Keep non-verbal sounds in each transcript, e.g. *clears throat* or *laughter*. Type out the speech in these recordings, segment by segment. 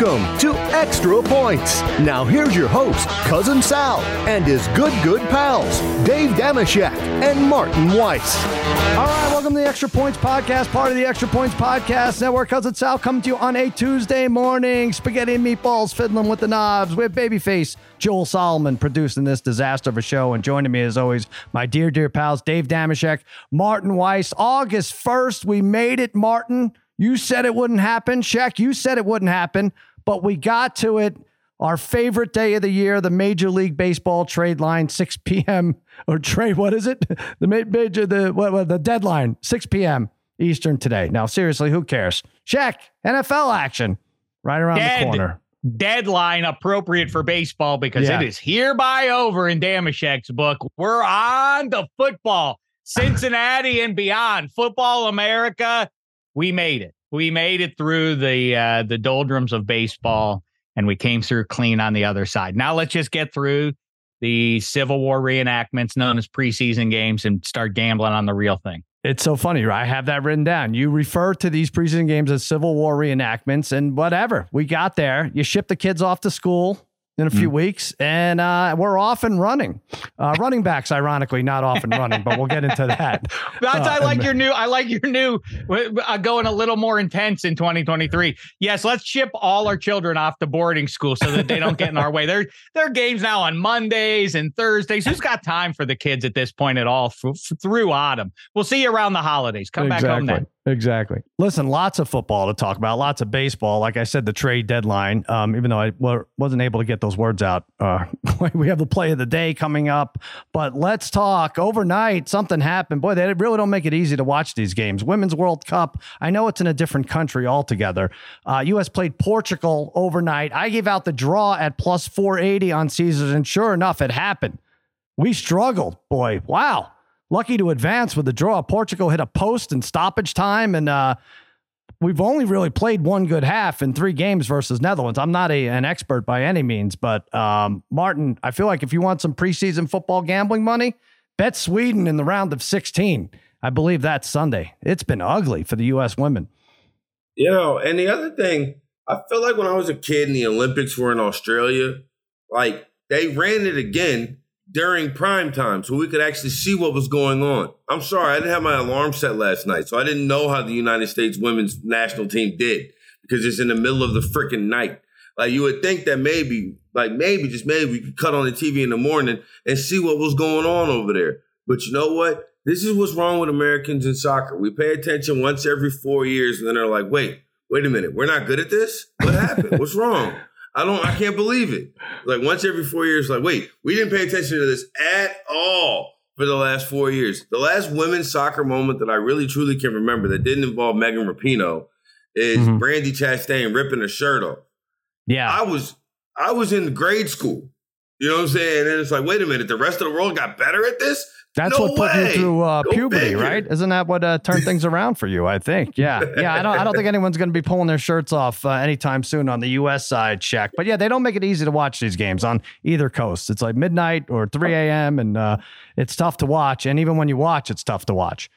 Welcome to Extra Points. Now here's your host, Cousin Sal, and his good, good pals, Dave Dameshek and Martin Weiss. All right, welcome to the Extra Points Podcast, part of the Extra Points Podcast Network. Cousin Sal coming to you on a Tuesday morning. Spaghetti and meatballs fiddling with the knobs. We have Babyface Joel Solomon producing this disaster of a show. And joining me, as always, my dear, dear pals, Dave Dameshek, Martin Weiss. August 1st, we made it, Martin. You said it wouldn't happen. Shaq, you said it wouldn't happen, but we got to it. Our favorite day of the year, the Major League Baseball trade line, 6 *laughs* p.m. or trade, what is it? The major, the what, what, the deadline, 6 p.m. Eastern today. Now, seriously, who cares? Check NFL action right around Dead. the corner. Deadline appropriate for baseball because yeah. it is hereby over in Dameshek's book. We're on to football. Cincinnati and beyond. Football America we made it. We made it through the uh, the doldrums of baseball, and we came through clean on the other side. Now let's just get through the Civil War reenactments known as preseason games and start gambling on the real thing. It's so funny, right? I have that written down. You refer to these preseason games as Civil War reenactments, and whatever. We got there. You ship the kids off to school in a few mm. weeks, and uh, we're off and running. Uh, *laughs* running backs, ironically, not off and running, but we'll get into that. *laughs* That's uh, I like your new. I like your new uh, going a little more intense in 2023. Yes, let's ship all our children off to boarding school so that they don't get in our way. There, there are games now on Mondays and Thursdays. Who's got time for the kids at this point at all f- through autumn? We'll see you around the holidays. Come exactly. back home then. Exactly. Listen, lots of football to talk about, lots of baseball. Like I said, the trade deadline, um, even though I wasn't able to get those words out, uh, *laughs* we have the play of the day coming up. But let's talk. Overnight, something happened. Boy, they really don't make it easy to watch these games. Women's World Cup, I know it's in a different country altogether. Uh, U.S. played Portugal overnight. I gave out the draw at plus 480 on Caesars, and sure enough, it happened. We struggled. Boy, wow lucky to advance with the draw. Portugal hit a post in stoppage time, and uh, we've only really played one good half in three games versus Netherlands. I'm not a, an expert by any means, but um, Martin, I feel like if you want some preseason football gambling money, bet Sweden in the round of 16. I believe that's Sunday. It's been ugly for the U.S. women. You know, and the other thing, I feel like when I was a kid and the Olympics were in Australia, like they ran it again during prime time so we could actually see what was going on. I'm sorry, I didn't have my alarm set last night, so I didn't know how the United States women's national team did because it's in the middle of the freaking night. Like you would think that maybe, like maybe, just maybe we could cut on the TV in the morning and see what was going on over there. But you know what? This is what's wrong with Americans in soccer. We pay attention once every four years, and then they're like, wait, wait a minute, we're not good at this? What happened? What's wrong? I don't. I can't believe it. Like once every four years, like wait, we didn't pay attention to this at all for the last four years. The last women's soccer moment that I really truly can remember that didn't involve Megan Rapinoe is mm-hmm. Brandi Chastain ripping her shirt off. Yeah, I was I was in grade school. You know what I'm saying? And it's like, wait a minute, the rest of the world got better at this. That's no what put way. you through uh, puberty, figure. right? Isn't that what uh, turned things around for you? I think. Yeah, *laughs* yeah. I don't. I don't think anyone's going to be pulling their shirts off uh, anytime soon on the U.S. side, check. But yeah, they don't make it easy to watch these games on either coast. It's like midnight or 3 a.m. and uh, it's tough to watch. And even when you watch, it's tough to watch.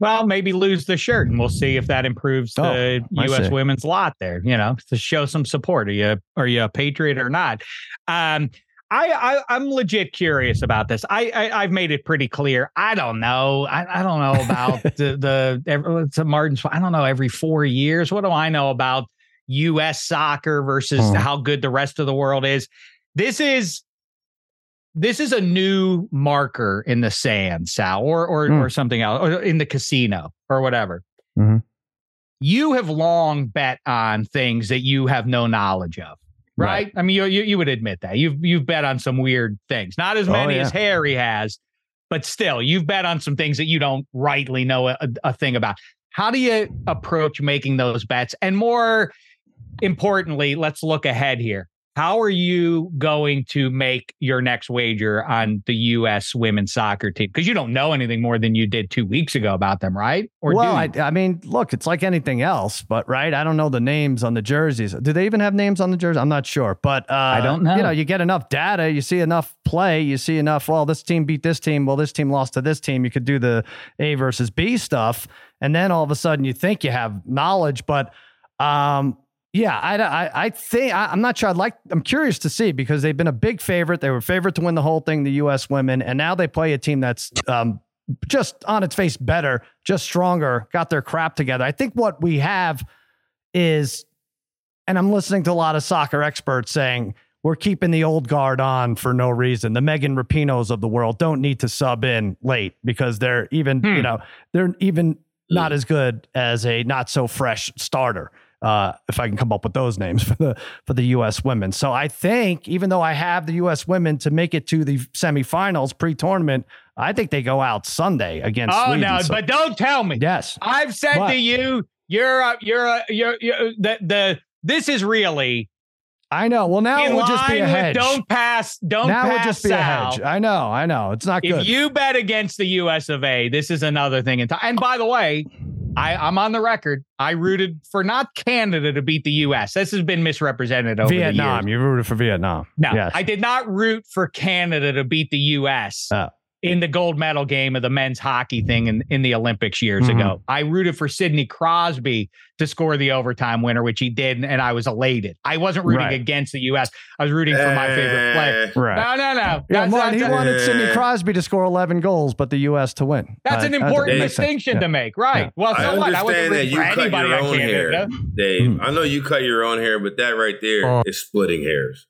Well, maybe lose the shirt, and we'll see if that improves oh, the U.S. women's lot there. You know, to show some support. Are you are you a patriot or not? Um, I, I am legit curious about this. I, I have made it pretty clear. I don't know. I, I don't know about *laughs* the the it's a Martin's. I don't know every four years. What do I know about U.S. soccer versus hmm. how good the rest of the world is? This is this is a new marker in the sand, Sal, or or mm. or something else, or in the casino or whatever. Mm-hmm. You have long bet on things that you have no knowledge of right? right. I mean, you, you, you would admit that you've you've bet on some weird things, not as oh, many oh, yeah. as Harry has, but still, you've bet on some things that you don't rightly know a, a thing about. How do you approach making those bets? And more importantly, let's look ahead here. How are you going to make your next wager on the U.S. women's soccer team? Because you don't know anything more than you did two weeks ago about them, right? Or well, I, I, mean, look, it's like anything else, but right, I don't know the names on the jerseys. Do they even have names on the jerseys? I'm not sure, but uh, I don't know. You know, you get enough data, you see enough play, you see enough. Well, this team beat this team. Well, this team lost to this team. You could do the A versus B stuff, and then all of a sudden you think you have knowledge, but um, yeah, I, I, I think I, am not sure. I'd like. I'm curious to see because they've been a big favorite. They were favorite to win the whole thing, the U.S. women, and now they play a team that's um, just on its face better, just stronger, got their crap together. I think what we have is, and I'm listening to a lot of soccer experts saying we're keeping the old guard on for no reason. The Megan Rapinoes of the world don't need to sub in late because they're even, hmm. you know, they're even not as good as a not so fresh starter uh, if I can come up with those names *laughs* for the for the U.S. women. So I think even though I have the U.S. women to make it to the semifinals pre-tournament, I think they go out Sunday against. Oh Sweden. no! So, but don't tell me. Yes, I've said what? to you, you're a, you're a, you're, you're the the this is really. I know. Well, now it would just be a hedge. Don't pass. Don't now pass. Now would just be Sal. a hedge. I know. I know. It's not good. If you bet against the U.S. of A, this is another thing. And by the way, I, am on the record. I rooted for not Canada to beat the U.S. This has been misrepresented over Vietnam. You rooted for Vietnam. No, yes. I did not root for Canada to beat the U.S. Oh uh. In the gold medal game of the men's hockey thing in, in the Olympics years mm-hmm. ago. I rooted for Sidney Crosby to score the overtime winner, which he did, and I was elated. I wasn't rooting right. against the U.S. I was rooting for my favorite player. Right. No, no, no. Yeah, Martin, he wanted Sidney Crosby to score 11 goals, but the U.S. to win. That's uh, an important distinction yeah. to make, right? Yeah. Well, so I what? I wasn't that you cut your own hair, Dave. Mm. I know you cut your own hair, but that right there oh. is splitting hairs.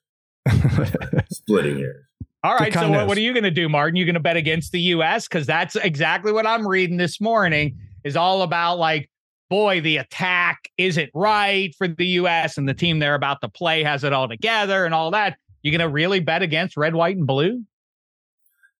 *laughs* splitting hairs. All right. So what, what, are you going to do, Martin? You going to bet against the U.S. because that's exactly what I'm reading this morning. Is all about like, boy, the attack isn't right for the U.S. and the team they're about to play has it all together and all that. You going to really bet against red, white, and blue?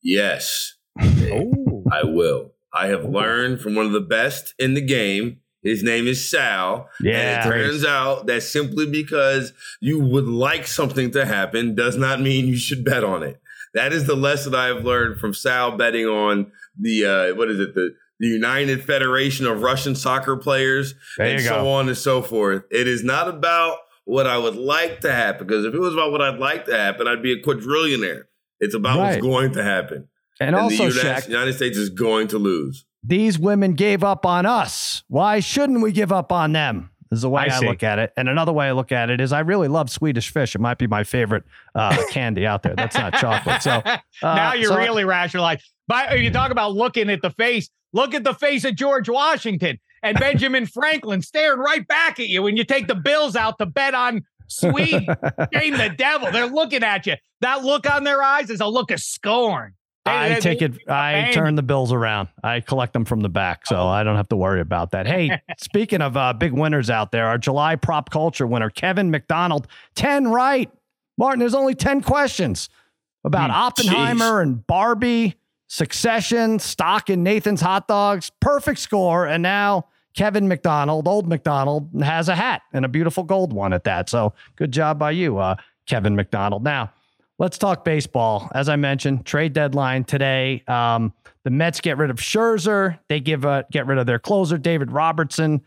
Yes, *laughs* I will. I have learned from one of the best in the game. His name is Sal. Yeah. And it turns out that simply because you would like something to happen does not mean you should bet on it. That is the lesson I have learned from Sal betting on the uh, what is it the the United Federation of Russian Soccer Players and so on and so forth. It is not about what I would like to happen because if it was about what I'd like to happen, I'd be a quadrillionaire. It's about right. what's going to happen. And, and also, the United, Shaq, United States is going to lose. These women gave up on us. Why shouldn't we give up on them? Is the way I, I look at it. And another way I look at it is I really love Swedish fish. It might be my favorite uh, *laughs* candy out there. That's not chocolate. So *laughs* uh, now you're so really rationalized. But you talk about looking at the face, look at the face of George Washington and *laughs* Benjamin Franklin staring right back at you when you take the bills out to bet on Sweden. Shame the devil. They're looking at you. That look on their eyes is a look of scorn. I take it. I turn the bills around. I collect them from the back, so I don't have to worry about that. Hey, *laughs* speaking of uh, big winners out there, our July prop culture winner, Kevin McDonald, ten right. Martin, there's only ten questions about mm, Oppenheimer geez. and Barbie, Succession, stock in Nathan's hot dogs. Perfect score, and now Kevin McDonald, old McDonald, has a hat and a beautiful gold one at that. So good job by you, uh, Kevin McDonald. Now. Let's talk baseball. As I mentioned, trade deadline today. Um, the Mets get rid of Scherzer. They give a, get rid of their closer, David Robertson.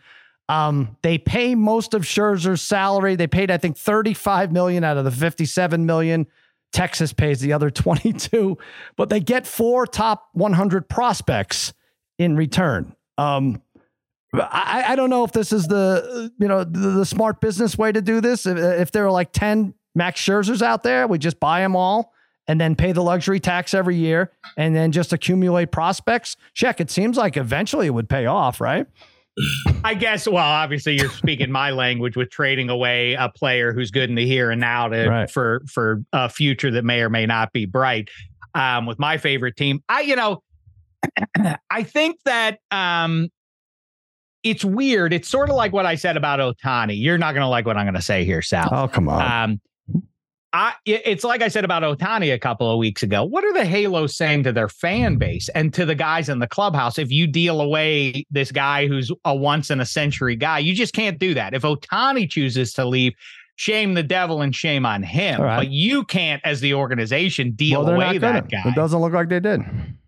Um, they pay most of Scherzer's salary. They paid, I think, 35 million out of the 57 million. Texas pays the other *laughs* 22, but they get four top 100 prospects in return. Um, I, I, don't know if this is the you know the, the smart business way to do this. If, if there are like 10 Max Scherzer's out there. We just buy them all and then pay the luxury tax every year and then just accumulate prospects. Check. It seems like eventually it would pay off, right? I guess. Well, obviously, you're speaking my language with trading away a player who's good in the here and now to right. for for a future that may or may not be bright. Um, with my favorite team, I you know, *clears throat* I think that um, it's weird. It's sort of like what I said about Ohtani. You're not going to like what I'm going to say here, Sal. Oh, come on. Um, I, it's like I said about Ohtani a couple of weeks ago. What are the Halos saying to their fan base and to the guys in the clubhouse? If you deal away this guy who's a once in a century guy, you just can't do that. If Ohtani chooses to leave, shame the devil and shame on him. Right. But you can't, as the organization, deal well, away that guy. It doesn't look like they did.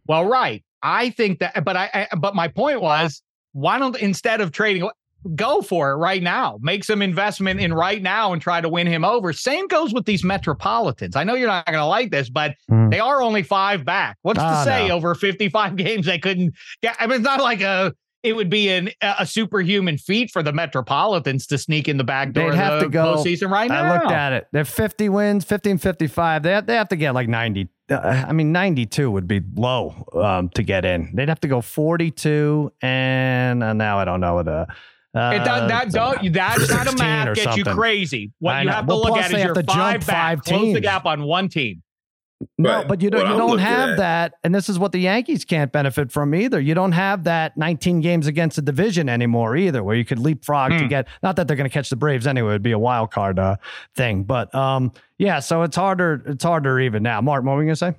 Well, right. I think that, but I, I, but my point was, why don't instead of trading, go for it right now. Make some investment in right now and try to win him over. Same goes with these Metropolitans. I know you're not going to like this, but mm. they are only five back. What's oh, to say no. over 55 *laughs* games they couldn't get? I mean, it's not like a it would be an, a superhuman feat for the Metropolitans to sneak in the back door. They'd have the to go postseason right now. I looked at it. They're 50 wins, 15, 55. They have, they have to get like 90. Uh, I mean, 92 would be low um, to get in. They'd have to go 42, and uh, now I don't know the. Uh, it does, that don't that's not a math get you crazy. What you have to look at is your five back, close the gap on one team. No, right. but you don't you don't have at. that, and this is what the Yankees can't benefit from either. You don't have that 19 games against the division anymore either, where you could leapfrog to hmm. get. Not that they're going to catch the Braves anyway; it'd be a wild card uh, thing. But um, yeah, so it's harder. It's harder even now. Mark, what were you going to say?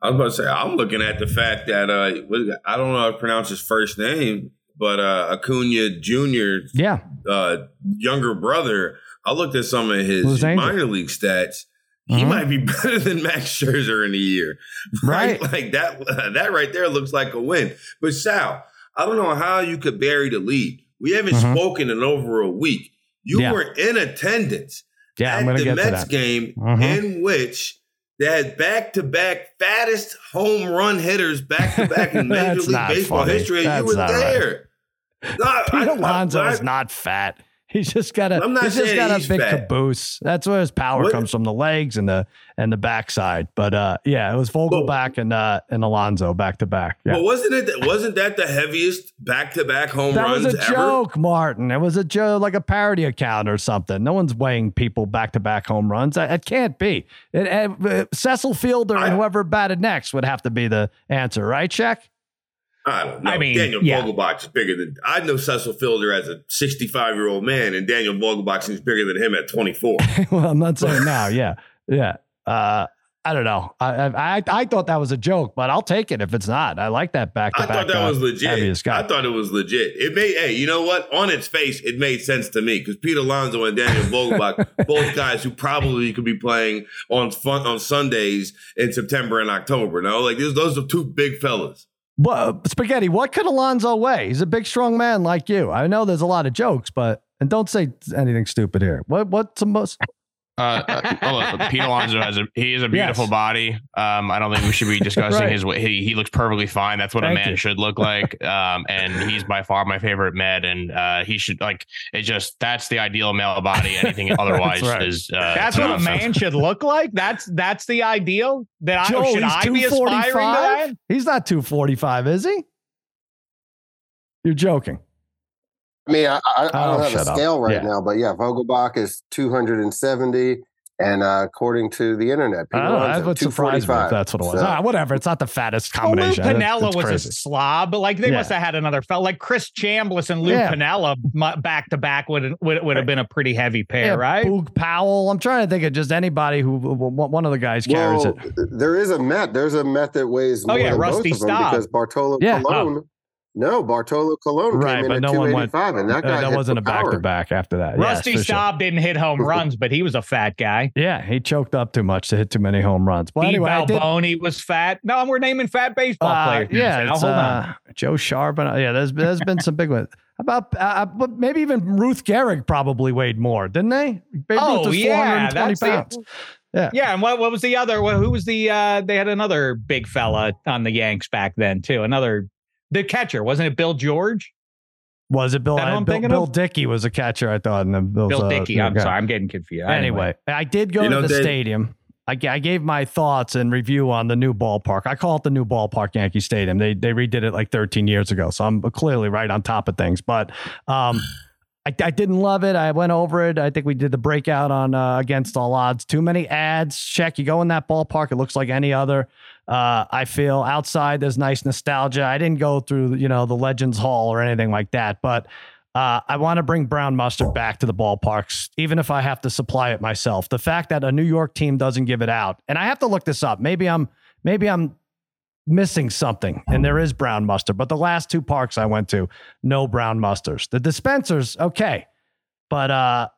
I was about to say I'm looking at the fact that uh, I don't know how to pronounce his first name, but uh, Acuna Jr. Yeah, uh, younger brother. I looked at some of his minor league stats he mm-hmm. might be *laughs* better than Max Scherzer in a year. Right? right? *laughs* Like that that right there looks like a win. But Sal, I don't know how you could bury the lead. We haven't mm-hmm. spoken in over a week. You yeah. were in attendance yeah, at the Mets game mm-hmm. in which they had back to back fattest home run hitters back to back in *laughs* Major League Baseball funny. history. And you were there. Right. No, Pete Alonso is not fat. He's just got a. I'm not he's just got a big fat. caboose. That's where his power what? comes from the legs and the and the backside. But uh, yeah, it was Vogelbach and uh, and Alonso back to back. Yeah. But wasn't it? Wasn't that the heaviest back to back home that runs? That was a ever? joke, Martin. It was a joke, like a parody account or something. No one's weighing people back to back home runs. It can't be. It, it, Cecil Fielder and whoever batted next would have to be the answer, right? Check. I don't know. I mean, Daniel yeah. Vogelbach is bigger than I know Cecil Fielder as a 65 year old man, and Daniel Vogelbach is bigger than him at 24. *laughs* well, I'm not saying now. Yeah, yeah. Uh, I don't know. I, I I thought that was a joke, but I'll take it if it's not. I like that back to back. I thought that uh, was legit. I thought it was legit. It made hey, you know what? On its face, it made sense to me because Pete Alonso and Daniel *laughs* Vogelbach, both guys who probably could be playing on fun on Sundays in September and October. No, like those those are two big fellas. What spaghetti? What could Alonso weigh? He's a big, strong man like you. I know there's a lot of jokes, but and don't say anything stupid here. What what's the most? Uh, uh, oh, Pete Alonso has a he has a beautiful yes. body. Um, I don't think we should be discussing right. his he he looks perfectly fine. That's what Thank a man you. should look like. Um, and he's by far my favorite med, and uh, he should like it. Just that's the ideal male body. Anything *laughs* otherwise that's right. is uh, that's what a man should look like. That's that's the ideal that Joe, I should I be aspiring to that. He's not two forty five, is he? You're joking. I mean, I, I, I don't oh, have a scale up. right yeah. now, but yeah, Vogelbach is 270. And uh, according to the internet, people oh, that would surprise me if that's what it was. So, ah, whatever. It's not the fattest combination. Well, Lou Piniella was crazy. a slob. Like they yeah. must have had another fella. Like Chris Chambliss and Lou yeah. Piniella back to back would would would have been a pretty heavy pair, yeah, right? Boog Powell. I'm trying to think of just anybody who one of the guys carries well, it. There is a Met. There's a Met that weighs oh, more yeah, than Rusty both of them because Bartolo yeah. Colon. Oh no, Bartolo Colon right, came in at no 285, went, and that uh, guy uh, that wasn't a back to back after that. Rusty yes, Staub sure. didn't hit home *laughs* runs, but he was a fat guy. Yeah, he choked up too much to hit too many home runs. Well, anyway, Balboni was fat. No, we're naming fat baseball uh, players. Yeah, now, hold uh, on. Joe Sharp. Yeah, there's there's been some big ones. *laughs* About, uh, but maybe even Ruth Gehrig probably weighed more, didn't they? Babe oh, Ruth was yeah, 420 pounds. Yeah. Yeah. And what, what was the other? Who was the, uh, they had another big fella on the Yanks back then, too. Another the catcher wasn't it Bill George? Was it Bill? I, Bill, Bill Dickey was a catcher. I thought. And Bill's, Bill Dickey. Uh, I'm sorry, I'm getting confused. Anyway, anyway I did go you to the they, stadium. I, I gave my thoughts and review on the new ballpark. I call it the new ballpark, Yankee Stadium. They they redid it like 13 years ago, so I'm clearly right on top of things. But um, I, I didn't love it. I went over it. I think we did the breakout on uh, against all odds. Too many ads. Check. You go in that ballpark, it looks like any other. Uh, I feel outside there's nice nostalgia. I didn't go through, you know, the Legends Hall or anything like that, but uh, I want to bring brown mustard back to the ballparks, even if I have to supply it myself. The fact that a New York team doesn't give it out, and I have to look this up. Maybe I'm maybe I'm missing something, and there is brown mustard. But the last two parks I went to, no brown mustards. The dispensers, okay, but uh,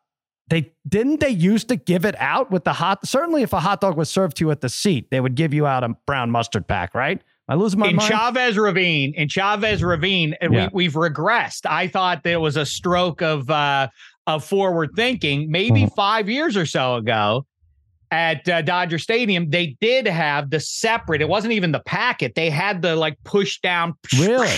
they didn't they used to give it out with the hot. Certainly, if a hot dog was served to you at the seat, they would give you out a brown mustard pack, right? I lose my in mind. Chavez Ravine. In Chavez Ravine, yeah. we, have regressed. I thought there was a stroke of uh, of forward thinking. Maybe mm-hmm. five years or so ago, at uh, Dodger Stadium, they did have the separate. It wasn't even the packet. They had the like push down. Really.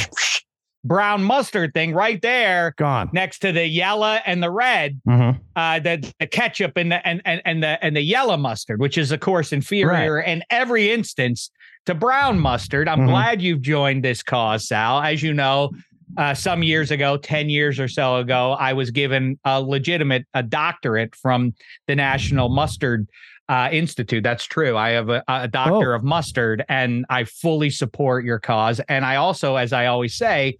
Brown mustard thing right there, gone next to the yellow and the red, mm-hmm. uh, the, the ketchup and the and, and and the and the yellow mustard, which is of course inferior right. in every instance to brown mustard. I'm mm-hmm. glad you've joined this cause, Sal. As you know, uh, some years ago, 10 years or so ago, I was given a legitimate a doctorate from the National Mustard uh, Institute. That's true. I have a, a doctor oh. of mustard and I fully support your cause. And I also, as I always say,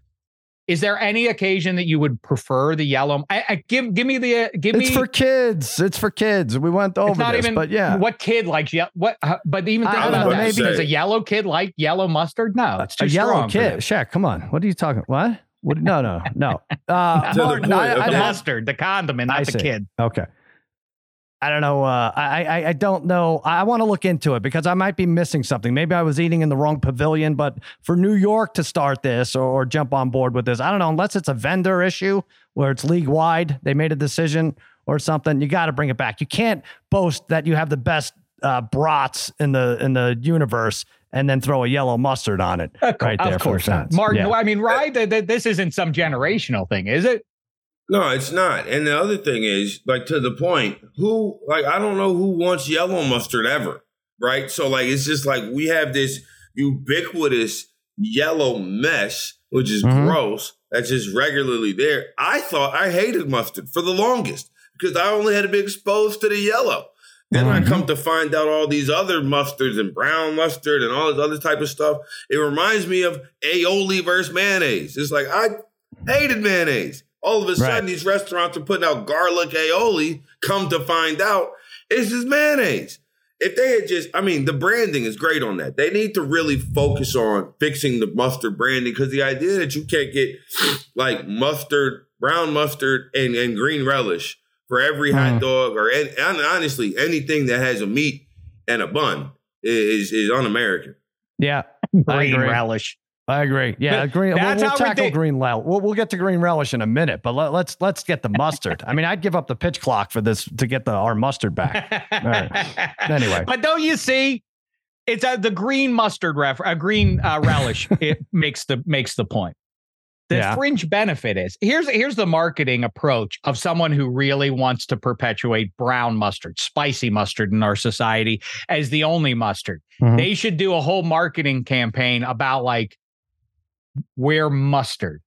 is there any occasion that you would prefer the yellow? I, I, give give me the uh, give it's me. It's for kids. It's for kids. We went over it's not this, even, but yeah. What kid likes yeah? What? Uh, but even think about know, that. Maybe does a yellow kid like yellow mustard? No, that's too a yellow kid. Shaq, come on. What are you talking? What? What? No, no, no. *laughs* Uh, Martin, I, I, the mustard, the condiment, not I the see. kid. Okay. I don't know. Uh, I, I I don't know. I want to look into it because I might be missing something. Maybe I was eating in the wrong pavilion. But for New York to start this or, or jump on board with this, I don't know. Unless it's a vendor issue where it's league wide, they made a decision or something. You got to bring it back. You can't boast that you have the best uh, brats in the in the universe and then throw a yellow mustard on it. right there, of course not, Martin. Yeah. I mean, right? This isn't some generational thing, is it? No, it's not. And the other thing is, like to the point, who like I don't know who wants yellow mustard ever, right? So like it's just like we have this ubiquitous yellow mess, which is mm-hmm. gross. That's just regularly there. I thought I hated mustard for the longest because I only had to be exposed to the yellow. Then mm-hmm. I come to find out all these other mustards and brown mustard and all this other type of stuff. It reminds me of aioli versus mayonnaise. It's like I hated mayonnaise. All of a sudden, right. these restaurants are putting out garlic aioli. Come to find out, it's just mayonnaise. If they had just, I mean, the branding is great on that. They need to really focus on fixing the mustard branding because the idea that you can't get like mustard, brown mustard, and, and green relish for every mm. hot dog or and honestly anything that has a meat and a bun is is un-American. Yeah, green relish. I agree. Yeah, green. We'll, we'll tackle green relish. We'll, we'll get to green relish in a minute, but let, us let's, let's get the *laughs* mustard. I mean, I'd give up the pitch clock for this to get the our mustard back. *laughs* Anyway, but don't you see? It's a, the green mustard ref, a green uh, relish. *laughs* it makes the makes the point. The yeah. fringe benefit is here's here's the marketing approach of someone who really wants to perpetuate brown mustard, spicy mustard in our society as the only mustard. Mm-hmm. They should do a whole marketing campaign about like we're mustard.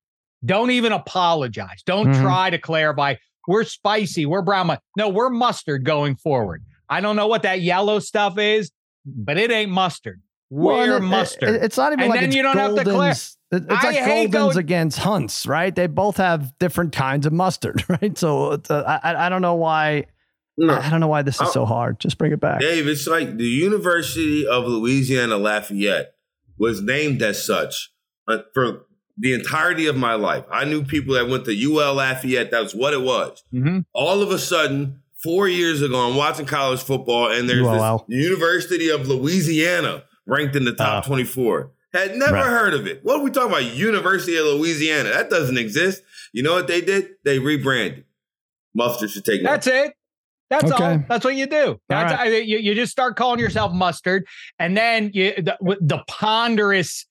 Don't even apologize. Don't mm-hmm. try to clarify. We're spicy. We're brown. No, we're mustard going forward. I don't know what that yellow stuff is, but it ain't mustard. We're well, it, mustard. It, it's not even and like then you don't Gulden's, have to clarify. It's I like Gulden's going- against Hunts, right? They both have different kinds of mustard, *laughs* right? So uh, I, I don't know why. No. I don't know why this is so hard. Just bring it back. Dave, it's like the University of Louisiana Lafayette was named as such uh, for the entirety of my life. I knew people that went to UL Lafayette. That's what it was. Mm-hmm. All of a sudden, four years ago, I'm watching college football, and there's ULL. this University of Louisiana ranked in the top uh, 24. Had never right. heard of it. What are we talking about? University of Louisiana. That doesn't exist. You know what they did? They rebranded. Mustard should take That's it. That's okay. all. That's what you do. That's right. I, you, you just start calling yourself mustard, and then you the, the ponderous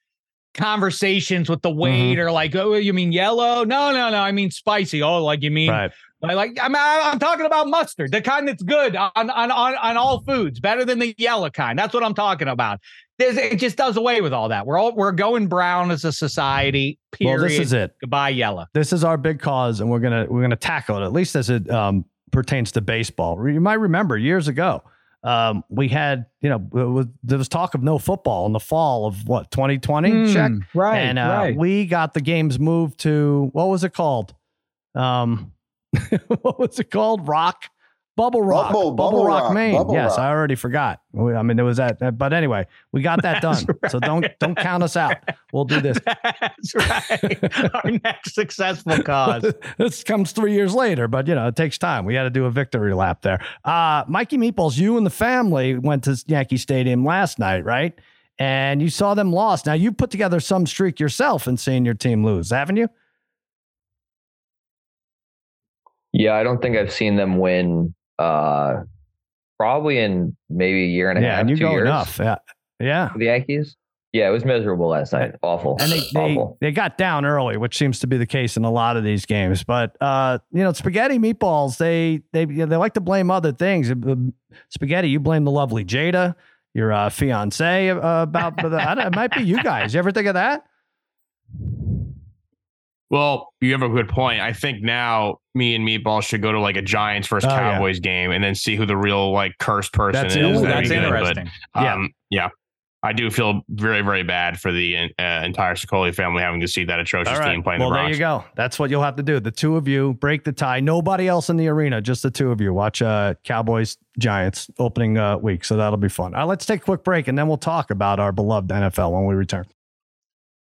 conversations with the mm-hmm. waiter, mm-hmm. like, oh, you mean yellow? No, no, no. I mean spicy. Oh, like you mean right. like I'm I'm talking about mustard, the kind that's good on on on, on all foods, better than the yellow kind. That's what I'm talking about. There's, it just does away with all that. We're all we're going brown as a society. Period. Well, this is it. Goodbye, yellow. This is our big cause, and we're gonna we're gonna tackle it at least as it um, pertains to baseball. You might remember years ago um, we had, you know, was, there was talk of no football in the fall of what 2020, mm, right? And uh, right. we got the games moved to what was it called? Um, *laughs* what was it called? Rock, Bubble Rock, Bubble, Bubble, Bubble Rock, Rock, Maine. Bubble yes, Rock. I already forgot. I mean, there was that, but anyway, we got that done. Right. So don't don't count us out. We'll do this. That's right. Our next successful *laughs* cause. this comes three years later, but you know it takes time. We had to do a victory lap there. Uh, Mikey Meatballs, you and the family went to Yankee Stadium last night, right? And you saw them lost. Now you put together some streak yourself in seeing your team lose, haven't you? Yeah, I don't think I've seen them win uh, probably in maybe a year and a yeah, half. Yeah, you go years enough. Yeah, yeah. the Yankees. Yeah, it was miserable last night. Awful. And they Awful. they, they got down early, which seems to be the case in a lot of these games. But uh, you know, spaghetti meatballs, they they they like to blame other things. Uh, spaghetti, you blame the lovely Jada, your uh, fiance, uh, about. But it might be you guys. You ever think of that? Well, you have a good point. I think now me and Meatball should go to like a Giants versus oh, Cowboys yeah. game and then see who the real like cursed person that's, is. Ooh, that's interesting. But, um, yeah. yeah. I do feel very, very bad for the uh, entire Sicoli family having to see that atrocious right. team playing well, the Bronx. there you go. That's what you'll have to do. The two of you break the tie. Nobody else in the arena, just the two of you. Watch uh, Cowboys Giants opening uh, week. So that'll be fun. Uh, let's take a quick break and then we'll talk about our beloved NFL when we return.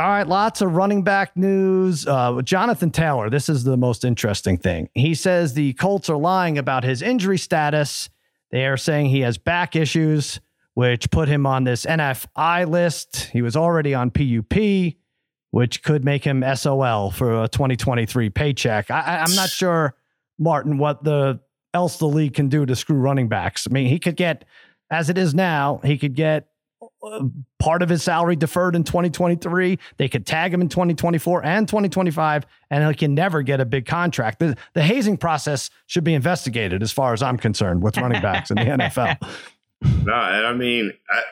All right, lots of running back news. Uh, Jonathan Taylor, this is the most interesting thing. He says the Colts are lying about his injury status. They are saying he has back issues, which put him on this NFI list. He was already on PUP, which could make him SOL for a 2023 paycheck. I, I'm not sure, Martin, what the else the league can do to screw running backs. I mean, he could get, as it is now, he could get part of his salary deferred in 2023. They could tag him in 2024 and 2025, and he can never get a big contract. The, the hazing process should be investigated, as far as I'm concerned, with running backs in the *laughs* NFL. No, and I mean, I,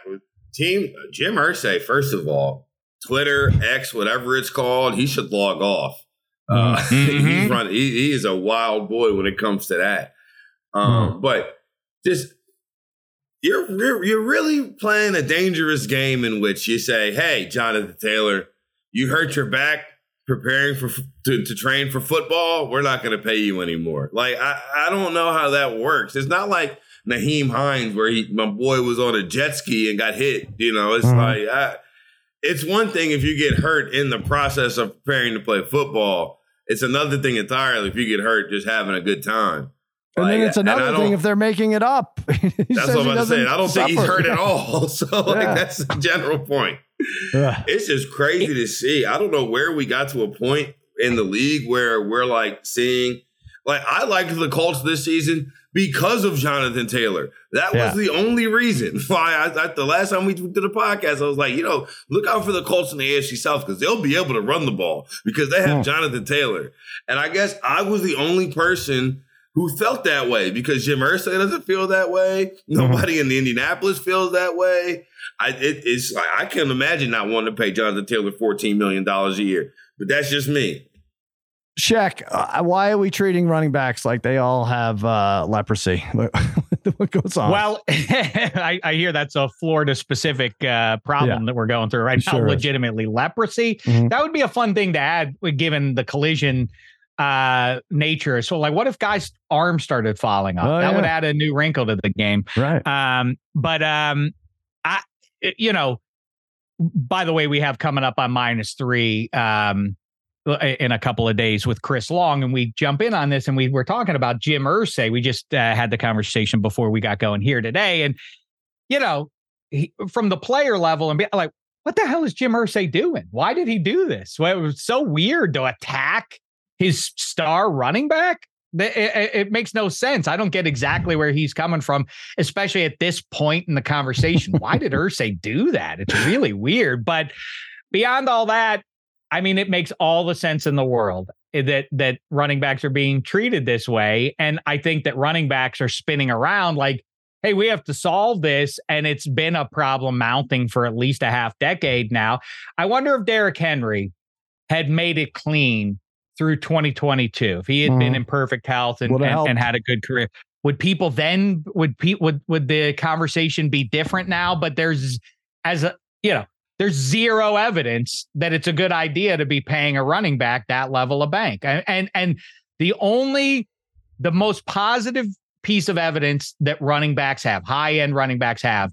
team Jim Irsay, first of all, Twitter, X, whatever it's called, he should log off. Uh, mm-hmm. *laughs* he's running. He, he, is a wild boy when it comes to that. Um, mm. But just you're, you're you're really playing a dangerous game in which you say, "Hey, Jonathan Taylor, you hurt your back preparing for to, to train for football. We're not going to pay you anymore." Like I I don't know how that works. It's not like Nyheim Hines where he my boy was on a jet ski and got hit. You know, it's mm-hmm. like I, it's one thing if you get hurt in the process of preparing to play football. It's another thing entirely if you get hurt just having a good time. And like, then it's another thing if they're making it up. *laughs* that's what I'm about to say. I don't suffer. think he's hurt at all. *laughs* So like yeah. that's the general point. Yeah. It's just crazy to see. I don't know where we got to a point in the league where we're like seeing like I liked the Colts this season because of Jonathan Taylor. That was the only reason *laughs* why I, I, the last time we did the podcast, I was like, you know, look out for the Colts in the AFC South because they'll be able to run the ball because they have hmm. Jonathan Taylor. And I guess I was the only person who felt that way because Jim Irsay doesn't feel that way. Nobody mm-hmm. in the Indianapolis feels that way. I, it, it's like I can't imagine not wanting to pay Jonathan Taylor $14 million a year, but that's just me. Shaq, uh, why are we treating running backs like they all have uh, leprosy? *laughs* what goes on? Well, *laughs* I, I, hear that's a Florida specific uh, problem yeah. that we're going through right now. Sure legitimately, leprosy. Mm-hmm. That would be a fun thing to add, given the collision uh nature. So like what if guys' arms started falling off? Oh, that yeah. would add a new wrinkle to the game. Right. Um, but um I you know, by the way, we have coming up on minus three um in a couple of days with Chris Long, and we jump in on this, and we were talking about Jim Irsay. We just uh, had the conversation before we got going here today, and you know, he, from the player level, and be like, what the hell is Jim Irsay doing? Why did he do this? Well, it was so weird to attack his star running back. It, makes no sense. I don't get exactly where he's coming from, especially at this point in the conversation. Why did *laughs* Irsay do that? It's really weird. But beyond all that, I mean, it makes all the sense in the world eh, that that running backs are being treated this way, and I think that running backs are spinning around like, "Hey, we have to solve this," and it's been a problem mounting for at least a half decade now. I wonder if Derrick Henry had made it clean through 2022, if he had mm. been mm-hmm. in perfect health and, and, and, had a good career, would people then would pe- would would the conversation be different now? But there's as a you know there's zero evidence that it's a good idea to be paying a running back that level of bank. And and, and the only the most positive piece of evidence that running backs have, high end running backs have,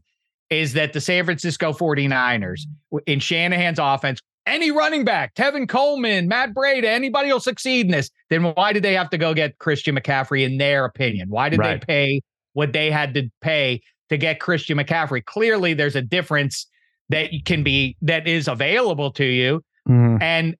is that the San Francisco 49ers in Shanahan's offense any running back, Tevin Coleman, Matt Breida, anybody will succeed in this, then why did they have to go get Christian McCaffrey in their opinion? Why did right. they pay what they had to pay to get Christian McCaffrey? Clearly, there's a difference that can be that is available to you. Mm-hmm. And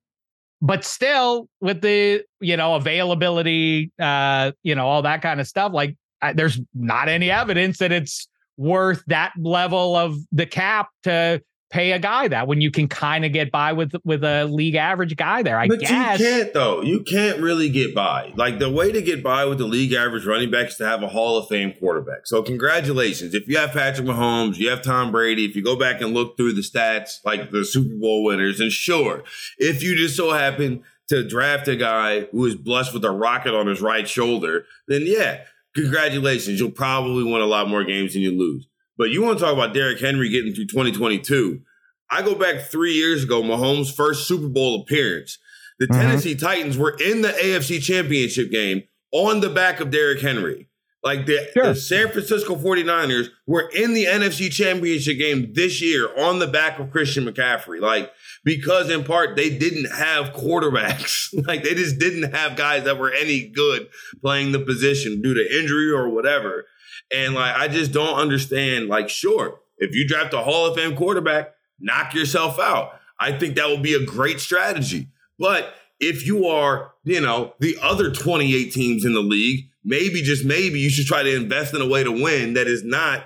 but still with the you know availability uh you know all that kind of stuff like I, there's not any evidence that it's worth that level of the cap to pay a guy that when you can kind of get by with with a league average guy there. I but guess you can't though. You can't really get by. Like the way to get by with the league average running back is to have a Hall of Fame quarterback. So congratulations. If you have Patrick Mahomes, you have Tom Brady. If you go back and look through the stats, like the Super Bowl winners, and sure, if you just so happen to draft a guy who is blessed with a rocket on his right shoulder, then yeah, congratulations. You'll probably win a lot more games than you lose. But you want to talk about Derrick Henry getting through 2022. I go back three years ago, Mahomes' first Super Bowl appearance. The mm-hmm. Tennessee Titans were in the AFC Championship game on the back of Derrick Henry. Like the, sure. the, San Francisco 49ers were in the NFC Championship game this year on the back of Christian McCaffrey. Like, because in part they didn't have quarterbacks. *laughs* like, they just didn't have guys that were any good playing the position due to injury or whatever. And like, I just don't understand. Like, sure, if you draft a Hall of Fame quarterback, knock yourself out. I think that would be a great strategy. But if you are, you know, the other 28 teams in the league, maybe just maybe you should try to invest in a way to win that is not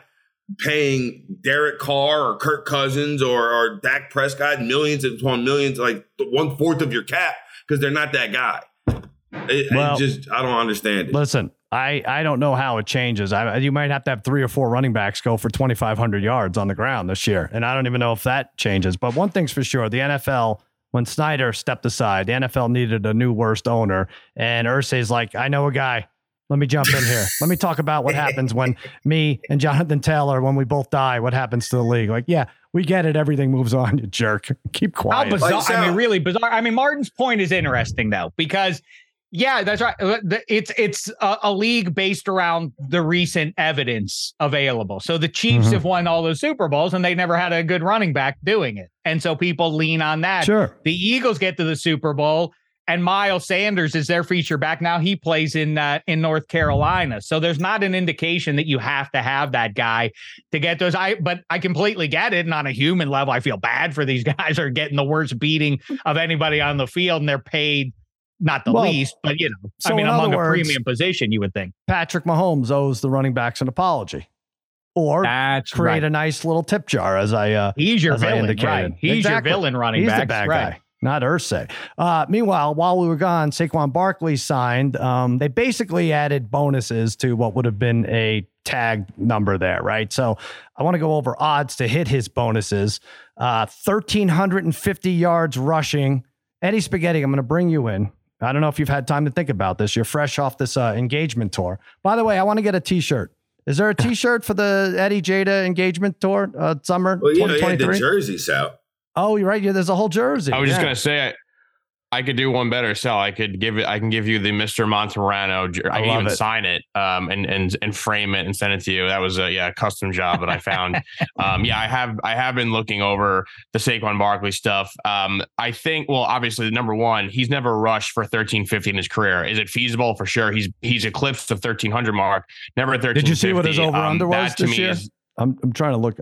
paying Derek Carr or Kirk Cousins or, or Dak Prescott millions upon millions, like one fourth of your cap, because they're not that guy. It, well, just I don't understand it. Listen, I, I don't know how it changes. I, you might have to have three or four running backs go for 2,500 yards on the ground this year. And I don't even know if that changes. But one thing's for sure the NFL, when Snyder stepped aside, the NFL needed a new worst owner. And Irsay's like, I know a guy. Let me jump in here. Let me talk about what happens when *laughs* me and Jonathan Taylor, when we both die, what happens to the league. Like, yeah, we get it. Everything moves on, you jerk. *laughs* Keep quiet. How bizarre. Like, so- I mean, really bizarre. I mean, Martin's point is interesting, though, because yeah, that's right. Uh, it's it's a, a, league based around the recent evidence available. So the Chiefs mm-hmm. have won all those Super Bowls and they never had a good running back doing it. And so people lean on that. Sure. The Eagles get to the Super Bowl and Miles Sanders is their feature back now. He plays in uh, in North Carolina, so there's not an indication that you have to have that guy to get those. I but I completely get it, and on a human level, I feel bad for these *laughs* guys are getting the worst beating of anybody on the field, and they're paid not the well, least, but you know, so I mean, among a premium position, you would think Patrick Mahomes owes the running backs an apology, or That's create right. a nice little tip jar, as I uh, he's your villain, right? He's exactly. your villain running he's backs, the bad right. guy. Not Irsay. Uh, meanwhile, while we were gone, Saquon Barkley signed. Um, they basically added bonuses to what would have been a tag number there, right? So I want to go over odds to hit his bonuses. Uh, 1,350 yards rushing. Eddie Spaghetti, I'm going to bring you in. I don't know if you've had time to think about this. You're fresh off this uh, engagement tour. By the way, I want to get a T-shirt. Is there a *laughs* T-shirt for the Eddie Jada engagement tour uh, summer well, 2023? Yeah, the jerseys out. Oh, you're right. Yeah, there's a whole jersey. I was yeah. just gonna say I could do one better. Sell. I could give it. I can give you the Mister Montemorano. I, I can even it. sign it, um, and and and frame it and send it to you. That was a yeah custom job that I found. *laughs* um, yeah, I have I have been looking over the Saquon Barkley stuff. Um, I think well, obviously, number one, he's never rushed for thirteen fifty in his career. Is it feasible for sure? He's he's eclipsed the thirteen hundred mark. Never thirteen. Did you see what his over under um, was this year? Is, I'm I'm trying to look.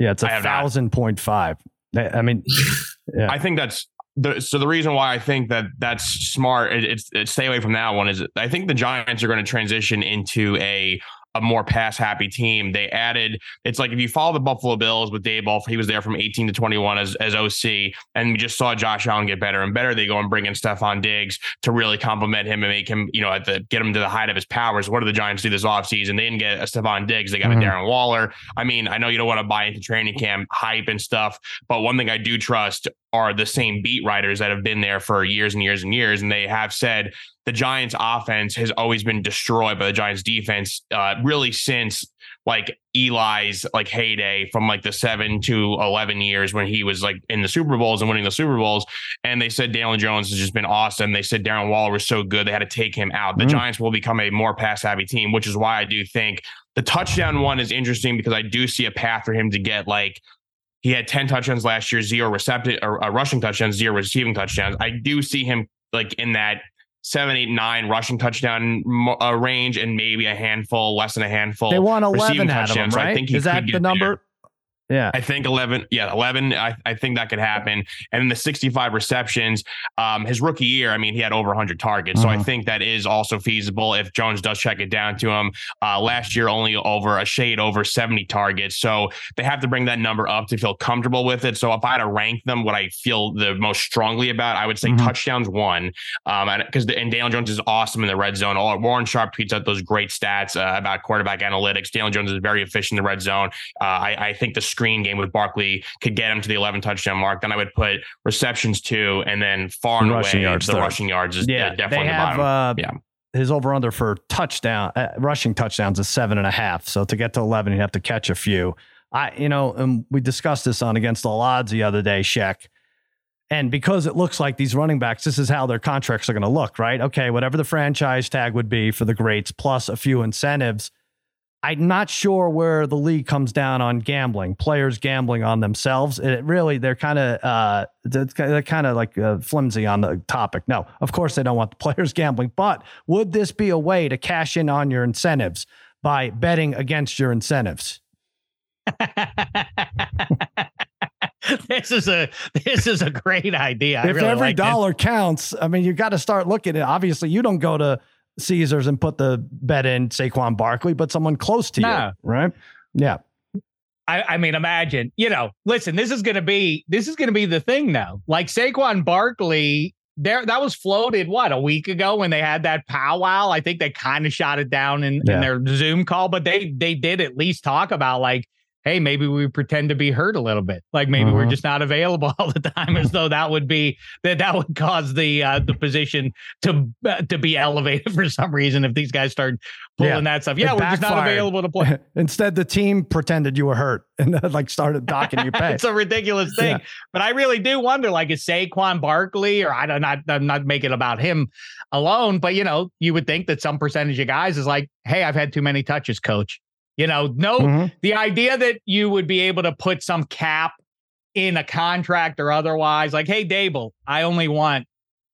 Yeah, it's a thousand point five. I mean, *laughs* yeah. I think that's the, so the reason why I think that that's smart, it, it's, it's stay away from that one is I think the Giants are going to transition into a a more pass happy team. They added, it's like if you follow the Buffalo Bills with Daboll, he was there from 18 to 21 as, as OC, and we just saw Josh Allen get better and better. They go and bring in Stefon Diggs to really complement him and make him, you know, at the get him to the height of his powers. What do the Giants do this offseason? They didn't get a Stefon Diggs, they got mm-hmm. a Darren Waller. I mean, I know you don't want to buy into training camp hype and stuff, but one thing I do trust are the same beat writers that have been there for years and years and years. And they have said the Giants offense has always been destroyed by the Giants defense, uh, really since like Eli's like heyday from like the seven to 11 years when he was like in the Super Bowls and winning the Super Bowls. And they said Daniel Jones has just been awesome. They said Darren Waller was so good. They had to take him out. The mm. Giants will become a more pass savvy team, which is why I do think the touchdown one is interesting because I do see a path for him to get like he had 10 touchdowns last year, zero receptive or uh, rushing touchdowns, zero receiving touchdowns. I do see him like in that seven, eight, nine rushing touchdown uh, range, and maybe a handful, less than a handful. They want eleven out of him, right? So I think Is that the number? There. Yeah. I think 11. Yeah, 11. I, I think that could happen. And then the 65 receptions, um, his rookie year, I mean, he had over 100 targets. So I mm-hmm. think that is also feasible if Jones does check it down to him. Uh, last year, only over a shade over 70 targets. So they have to bring that number up to feel comfortable with it. So if I had to rank them, what I feel the most strongly about, I would say mm-hmm. touchdowns one. Um, because and Daniel Jones is awesome in the red zone. All Warren Sharp tweets out those great stats uh, about quarterback analytics. Daniel Jones is very efficient in the red zone. Uh, I, I think the screen game with Barkley could get him to the 11 touchdown mark. Then I would put receptions two, and then far and, and rushing away yards the third. rushing yards is yeah, definitely they have, the bottom. Uh, yeah. His over under for touchdown uh, rushing touchdowns is seven and a half. So to get to 11, you have to catch a few. I, you know, and we discussed this on Against All Odds the other day, Sheck. And because it looks like these running backs, this is how their contracts are going to look, right? Okay, whatever the franchise tag would be for the greats, plus a few incentives. I'm not sure where the league comes down on gambling, players gambling on themselves. It really, they're kind of, uh, they're kind of like uh, flimsy on the topic. No, of course they don't want the *laughs* players gambling, but would this be a way to cash in on your incentives by betting against your incentives? *laughs* this is a this is a great idea. I if really every like dollar counts, I mean, you got to start looking at. Obviously, you don't go to Caesars and put the bet in Saquon Barkley, but someone close to you, right? Yeah. I, I, mean, imagine, you know, listen, this is gonna be this is gonna be the thing now. Like Saquon Barkley there that was floated what a week ago when they had that powwow. I think they kind of shot it down in, yeah. in their Zoom call, but they they did at least talk about like hey, maybe we pretend to be hurt a little bit. Like maybe we're mm-hmm. just not available *laughs* all the time, as though that would be that that would cause the uh, the position to uh, to be elevated *laughs* for some reason if these guys start pulling yeah. that stuff. Yeah, it we're backfired. just not available to *laughs* play. Instead, the team pretended you were hurt and like started docking your pay. it's a ridiculous thing, yeah. but I really do wonder. Like, is Saquon Barkley, or I don't not I'm not making about him alone, but you know, you would think that some percentage of guys is like, hey, I've had too many touches, coach. You know, no, mm-hmm. the idea that you would be able to put some cap in a contract or otherwise, like, hey, Daboll, I only want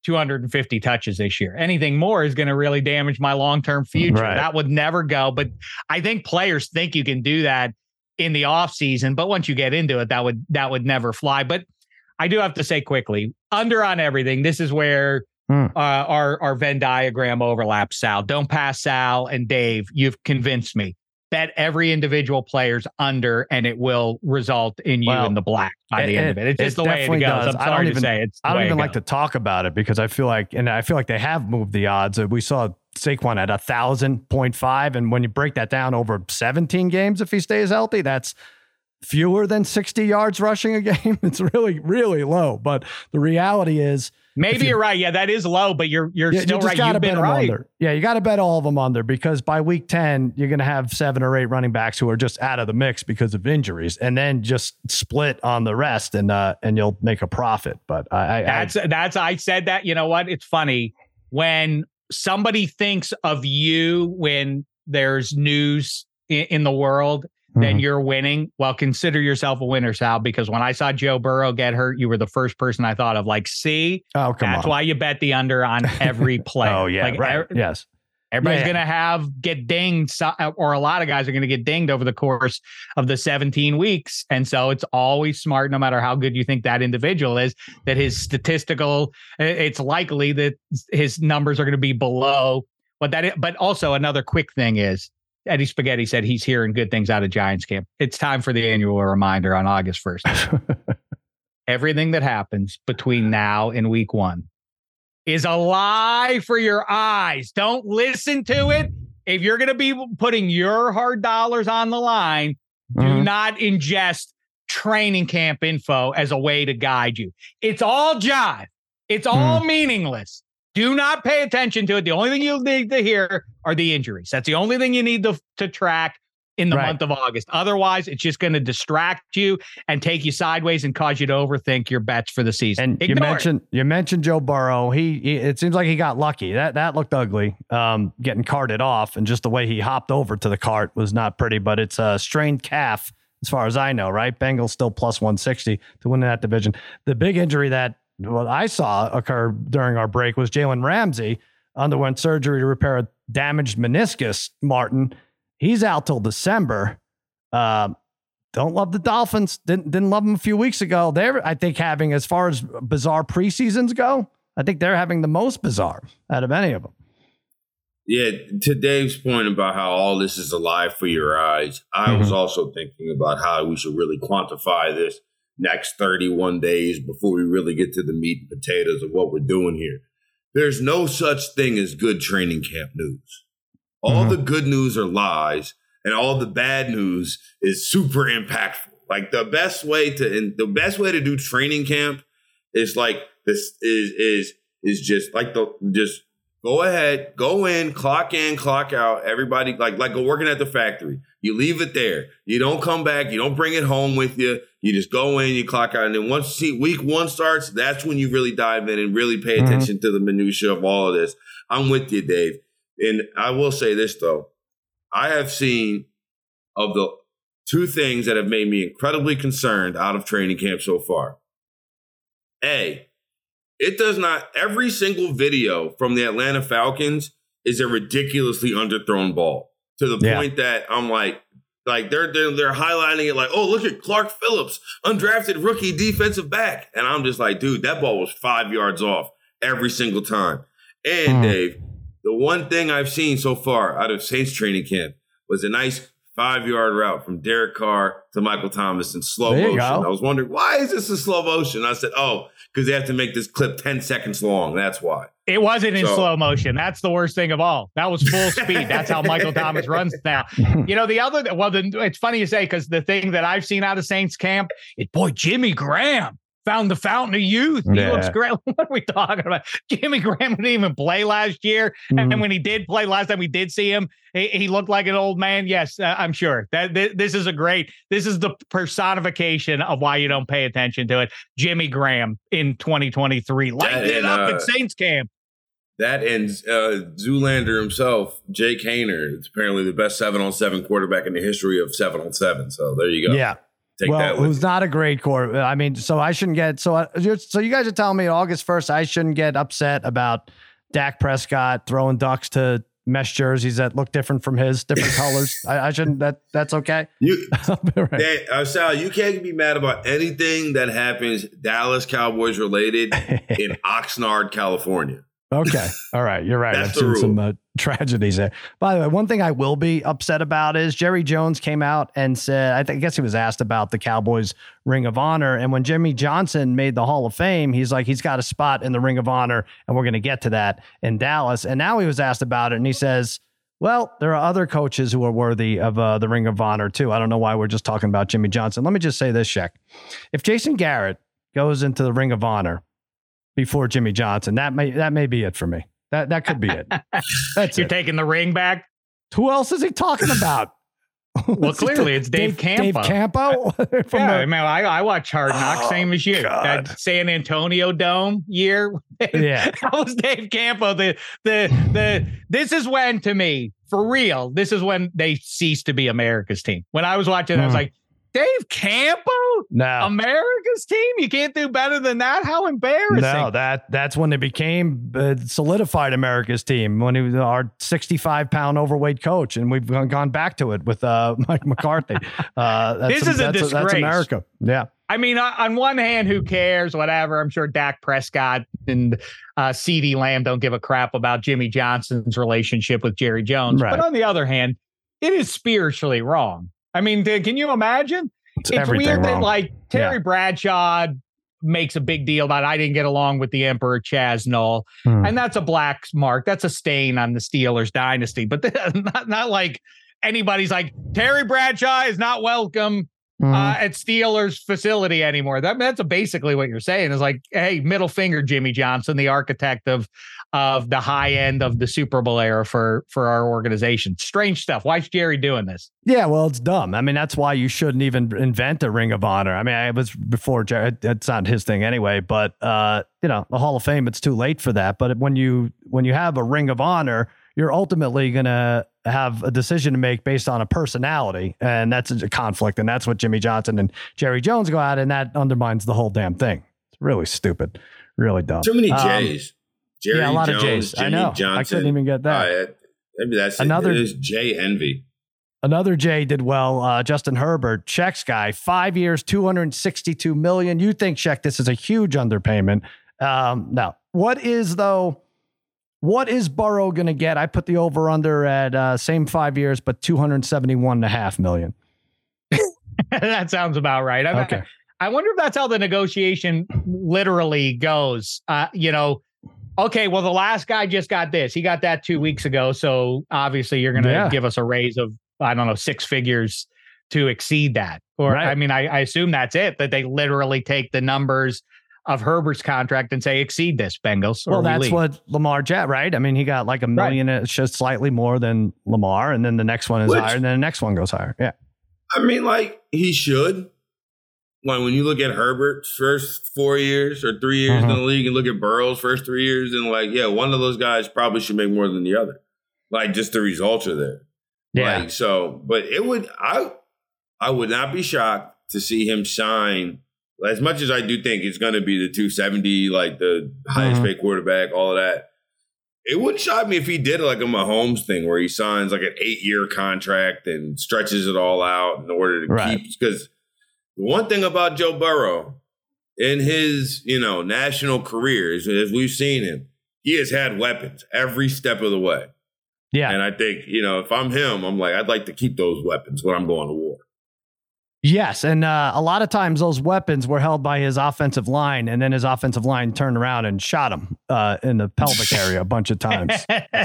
250 touches this year. Anything more is going to really damage my long term future. Right. That would never go. But I think players think you can do that in the offseason. But once you get into it, that would that would never fly. But I do have to say quickly, under on everything, this is where hmm. uh, our our Venn diagram overlaps. Sal, don't pass Sal and Dave. You've convinced me bet every individual player's under, and it will result in you well, in the black by it, the end of it. It's just it the way it goes. Does. I'm sorry I don't even, to say it's. I don't even like to talk about it because I feel like, and I feel like they have moved the odds. We saw Saquon at a thousand point five, and when you break that down over 17 games, if he stays healthy, that's fewer than 60 yards rushing a *laughs* game. It's really, really low. But the reality is Maybe you, are right. Yeah, that is low, but you're you're still you right. You've been right. Under. Yeah, you got to bet all of them under because by week ten you're going to have seven or eight running backs who are just out of the mix because of injuries, and then just split on the rest, and uh, and you'll make a profit. But I, I that's I, that's I said that. You know what? It's funny when somebody thinks of you when there's news in, in the world then mm-hmm. you're winning. Well, consider yourself a winner, Sal, because when I saw Joe Burrow get hurt, you were the first person I thought of. Like, see, oh, come that's on. why you bet the under on every *laughs* play. oh, yeah. Like, right. Er- yes. Everybody's yeah. going to have get dinged, or a lot of guys are going to get dinged over the course of the 17 weeks. And so it's always smart, no matter how good you think that individual is, that his statistical, it's likely that his numbers are going to be below what that is. But also, another quick thing is Eddie Spaghetti said he's hearing good things out of Giants camp. It's time for the annual reminder on August 1st. *laughs* Everything that happens between now and week one is a lie for your eyes. Don't listen to it. If you're going to be putting your hard dollars on the line, do mm-hmm. not ingest training camp info as a way to guide you. It's all jive. It's all mm. meaningless. Do not pay attention to it. The only thing you need to hear are the injuries. That's the only thing you need to, to track in the right. month of August. Otherwise, it's just going to distract you and take you sideways and cause you to overthink your bets for the season. And Ignore you mentioned it. you mentioned Joe Burrow. He, he, it seems like he got lucky. That that looked ugly. Um, getting carted off and just the way he hopped over to the cart was not pretty. But it's a strained calf, as far as I know. Right, Bengals still plus one sixty to win that division. The big injury that what I saw occur during our break was Jalen Ramsey underwent surgery to repair a damaged meniscus. Martin, he's out till December. Uh, don't love the Dolphins. Didn't didn't love them a few weeks ago. They're I think having as far as bizarre preseasons go. I think they're having the most bizarre out of any of them. Yeah, to Dave's point about how all this is alive for your eyes, I mm-hmm. was also thinking about how we should really quantify this next 31 days before we really get to the meat and potatoes of what we're doing here. There's no such thing as good training camp news. All mm-hmm. the good news are lies, and all the bad news is super impactful. Like the best way to and the best way to do training camp is like this is is is just like the just go ahead, go in, clock in, clock out. Everybody like like go working at the factory. You leave it there. You don't come back. You don't bring it home with you. You just go in, you clock out, and then once see, week one starts, that's when you really dive in and really pay mm-hmm. attention mm-hmm. to the minutia of all of this. I'm with you, Dave. And I will say this though, I have seen of the two things that have made me incredibly concerned out of training camp so far. A, it does not. Every single video from the Atlanta Falcons is a ridiculously underthrown ball to the yeah. point that I'm like, like they're, they're they're highlighting it like, oh, look at Clark Phillips, undrafted rookie defensive back, and I'm just like, dude, that ball was five yards off every single time. And mm. Dave, the one thing I've seen so far out of Saints training camp was a nice five yard route from Derek Carr to Michael Thomas in slow motion. I was wondering why is this in slow motion? I said, oh, because they have to make this clip ten seconds long. That's why. It wasn't in so, slow motion. That's the worst thing of all. That was full *laughs* speed. That's how Michael Thomas runs now. *laughs* You know, the other, well, the, it's funny you say, because the thing that I've seen out of Saints camp, it, boy, Jimmy Graham found the fountain of youth. He yeah. looks *laughs* great. What are we talking about? Jimmy Graham didn't even play last year. Mm-hmm. And when he did play last time we did see him, he, he looked like an old man. Yes, uh, I'm sure that th- this is a great, this is the personification of why you don't pay attention to it. Jimmy Graham in 2023 lighted it up uh, at Saints camp. That and uh, Zoolander himself, Jake Haener, it's apparently the best seven on seven quarterback in the history of seven on seven. So there you go. Yeah. Take well, who's not a great quarter. I mean, so I shouldn't get so. Uh, so you guys are telling me August first, I shouldn't get upset about Dak Prescott throwing ducks to mesh jerseys that look different from his, different *laughs* colors. I, I, shouldn't. That that's okay. You, *laughs* right. uh, Sal, you can't be mad about anything that happens Dallas Cowboys related in *laughs* Oxnard, California. Okay. All right. You're right. I've seen some uh, tragedies there. By the way, one thing I will be upset about is Jerry Jones came out and said, I, I guess he was asked about the Cowboys Ring of Honor. And when Jimmy Johnson made the Hall of Fame, he's like, he's got a spot in the Ring of Honor, and we're going to get to that in Dallas. And now he was asked about it, and he says, well, there are other coaches who are worthy of uh, the Ring of Honor too. I don't know why we're just talking about Jimmy Johnson. Let me just say this, Sheck. If Jason Garrett goes into the Ring of Honor, before Jimmy Johnson. That may that may be it for me. That that could be it. That's *laughs* You're it. taking the ring back. Who else is he talking about? *laughs* well, clearly it's Dave, Dave Campo. Dave Campo. *laughs* yeah, the, I mean, I, I watch Hard Knocks, oh, same as you. God. That San Antonio Dome year. Yeah, that was Dave Campo. The the the. This is when, to me, for real, this is when they ceased to be America's team. When I was watching, mm. I was hmm. like, Dave Campo, no, America's team. You can't do better than that. How embarrassing! No, that that's when they became uh, solidified America's team when he was our sixty-five pound overweight coach, and we've gone back to it with uh, *laughs* Mike McCarthy. Uh, this is a that's, disgrace. That's America. Yeah. I mean, on one hand, who cares? Whatever. I'm sure Dak Prescott and uh, CeeDee Lamb don't give a crap about Jimmy Johnson's relationship with Jerry Jones. Right. But on the other hand, it is spiritually wrong I mean, can you imagine? It's, it's weird wrong. that like Terry yeah. Bradshaw makes a big deal about I didn't get along with the Emperor Chaz Noll, hmm. and that's a black mark. That's a stain on the Steelers dynasty. But *laughs* not not like anybody's like Terry Bradshaw is not welcome mm-hmm. uh, at Steelers facility anymore. That that's basically what you're saying is like, hey, middle finger, Jimmy Johnson, the architect of of the high end of the Super Bowl era for for our organization. Strange stuff. Why is Jerry doing this? Yeah, well, it's dumb. I mean, that's why you shouldn't even invent a Ring of Honor. I mean, it was before Jerry. It's not his thing anyway. But uh, you know, the Hall of Fame, it's too late for that. But when you when you have a Ring of Honor you're ultimately going to have a decision to make based on a personality, and that's a conflict, and that's what Jimmy Johnson and Jerry Jones go out, and that undermines the whole damn thing. It's really stupid, really dumb. Too many um, J's. Um, Jerry yeah, a lot Jones, of J's. Jimmy I know. Johnson. I couldn't even get that. Uh, maybe that's another it. It is J envy. Another J did well. Uh, Justin Herbert, Sheck's guy, five years, two hundred sixty-two million. You think Check This is a huge underpayment. Um, no. What is though? What is Burrow going to get? I put the over under at uh, same five years, but 271 and a half million. *laughs* that sounds about right. I, okay. I wonder if that's how the negotiation literally goes. Uh, you know, okay, well, the last guy just got this. He got that two weeks ago. So obviously you're going to yeah. give us a raise of, I don't know, six figures to exceed that. Or, right. I mean, I, I assume that's it, that they literally take the numbers of Herbert's contract and say exceed this Bengals. Well, that's what Lamar jet, right? I mean, he got like a million, right. it's just slightly more than Lamar, and then the next one is Which, higher, and then the next one goes higher. Yeah. I mean, like he should. Like when you look at Herbert's first four years or three years in the mm-hmm. league, and look at Burrow's first three years, and like, yeah, one of those guys probably should make more than the other. Like just the results are there. Yeah. Like, so, but it would I I would not be shocked to see him sign as much as I do think it's going to be the 270, like the highest mm-hmm. paid quarterback, all of that. It wouldn't shock me if he did like a Mahomes thing where he signs like an eight year contract and stretches it all out in order to right. keep. Because one thing about Joe Burrow in his, you know, national career is as we've seen him, he has had weapons every step of the way. Yeah. And I think, you know, if I'm him, I'm like, I'd like to keep those weapons when I'm going to war. Yes, and uh, a lot of times those weapons were held by his offensive line, and then his offensive line turned around and shot him uh, in the pelvic *laughs* area a bunch of times.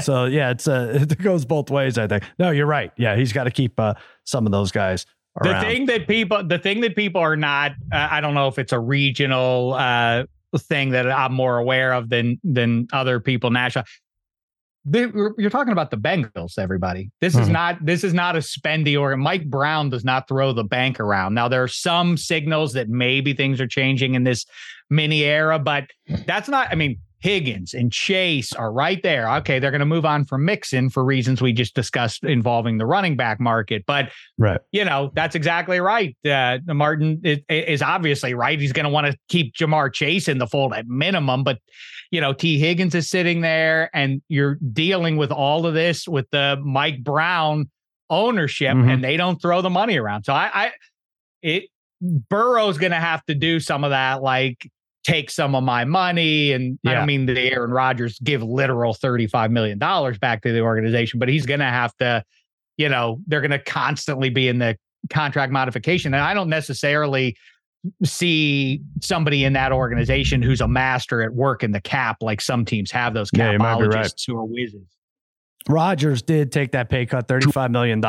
so *laughs* yeah, it's uh, *laughs* it goes both ways. I think. No, you're right. Yeah, he's got to keep uh, some of those guys. Around. The thing that people, the thing that people are not, uh, I don't know if it's a regional uh, thing that I'm more aware of than than other people national you're talking about the Bengals, everybody. This mm-hmm. is not this is not a spendy or Mike Brown does not throw the bank around. Now there are some signals that maybe things are changing in this mini era, but that's not. I mean, Higgins and Chase are right there. Okay, they're going to move on from Mixon for reasons we just discussed involving the running back market. But right, you know that's exactly right. Uh, Martin is, is obviously right. He's going to want to keep Ja'Marr Chase in the fold at minimum, but you know Tee Higgins is sitting there, and you're dealing with all of this with the Mike Brown ownership, mm-hmm. and they don't throw the money around. So I, I it Burrow's going to have to do some of that, like take some of my money. And yeah. I don't mean that Aaron Rodgers give literal $35 million back to the organization, but he's going to have to, you know, they're going to constantly be in the contract modification. And I don't necessarily see somebody in that organization who's a master at work in the cap, like some teams have those capologists yeah, right. who are whizzes. Rodgers did take that pay cut, $35 million,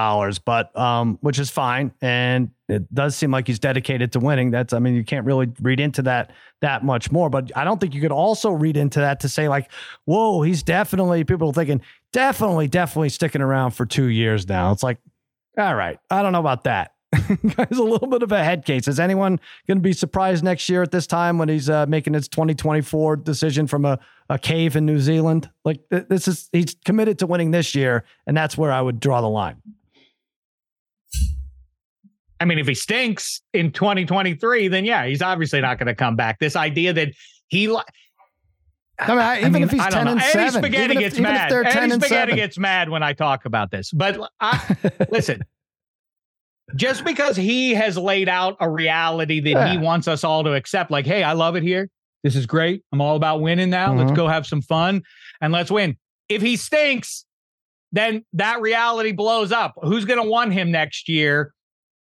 but um, which is fine. And it does seem like he's dedicated to winning. That's I mean, you can't really read into that that much more. But I don't think you could also read into that to say, like, whoa, he's definitely people are thinking, definitely, definitely sticking around for two years now. It's like, all right, I don't know about that. *laughs* Guy's a little bit of a head case. Is anyone going to be surprised next year at this time when he's uh, making his 2024 decision from a, a cave in New Zealand? Like this is he's committed to winning this year, and that's where I would draw the line. I mean, if he stinks in 2023, then yeah, he's obviously not going to come back. This idea that he. I mean, I, even I mean, if he's ten and Eddie seven, Spaghetti even gets if, mad. Even if Eddie Spaghetti seven. gets mad when I talk about this. But I, *laughs* listen, just because he has laid out a reality that yeah. he wants us all to accept, like, hey, I love it here. This is great. I'm all about winning now. Mm-hmm. Let's go have some fun and let's win. If he stinks, then that reality blows up. Who's going to want him next year?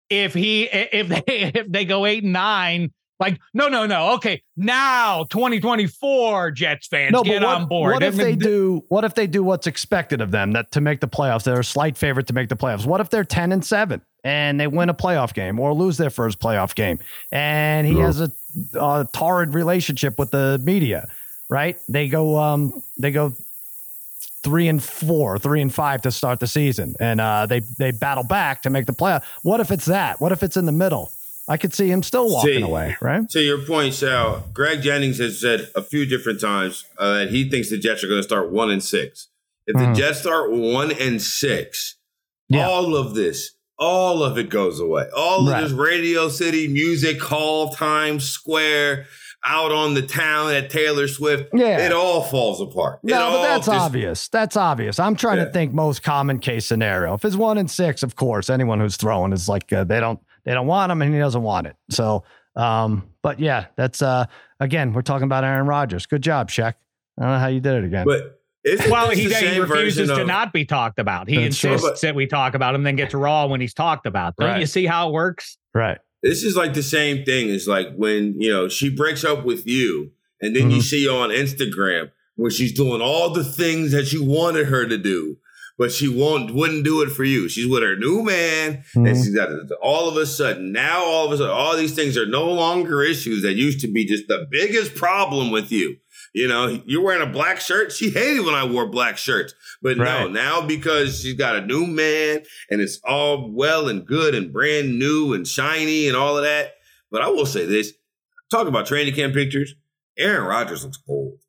If he if they *laughs* if they go eight and nine, like no no no okay now 2024 Jets fans no, get what, on board. What if they do? What if they do what's expected of them that to make the playoffs? They're a slight favorite to make the playoffs. What if they're ten and seven? And they win a playoff game or lose their first playoff game. And he has a, a, torrid relationship with the media, right? They go, um, they go three and four, three and five to start the season, and uh, they they battle back to make the playoff. What if it's that? What if it's in the middle? I could see him still walking see, away, right? To your point, Sal, Greg Jennings has said a few different times uh, that he thinks the Jets are going to start one and six. If mm. the Jets start one and six, yeah. all of this all of it goes away. All right. of this Radio City music hall, Times Square, out on the town at Taylor Swift. Yeah. It all falls apart. No, it but that's just, obvious. That's obvious. I'm trying yeah. to think most common case scenario. If it's one in six, of course, anyone who's throwing is like uh, they don't they don't want him and he doesn't want it. So, um, but yeah, that's uh, again, we're talking about Aaron Rodgers. Good job, Sheck. I don't know how you did it again. But isn't well, he, he refuses to not be talked about. He insists true, that we talk about him, then gets raw when he's talked about. Don't right. you see how it works? Right. This is like the same thing as like when you know she breaks up with you, and then mm-hmm. you see on Instagram where she's doing all the things that you wanted her to do, but she won't wouldn't do it for you. She's with her new man, mm-hmm. and she's got all of a sudden now all of a sudden all these things are no longer issues that used to be just the biggest problem with you. You know, you're wearing a black shirt. She hated when I wore black shirts. But right. no, now because she's got a new man and it's all well and good and brand new and shiny and all of that. But I will say this talk about training camp pictures. Aaron Rodgers looks old.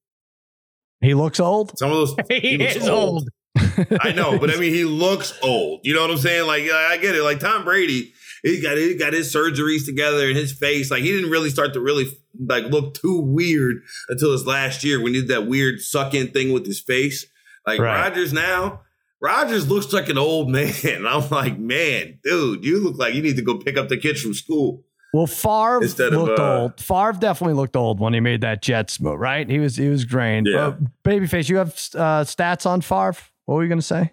He looks old? Some of those. *laughs* he, he is old. old. I know, but I mean, he looks old. You know what I'm saying? Like, I get it. Like Tom Brady, he got he got his surgeries together and his face. Like, he didn't really start to really like look too weird until his last year when he did that weird suck in thing with his face. Like right. Rodgers now, Rodgers looks like an old *laughs* man. I'm like, man, dude, you look like you need to go pick up the kids from school. Well, Favre Instead looked of, uh, old. Favre definitely looked old when he made that Jets move, right? He was he was green. Yeah. Uh, Babyface, you have uh, stats on Favre? What were you going to say?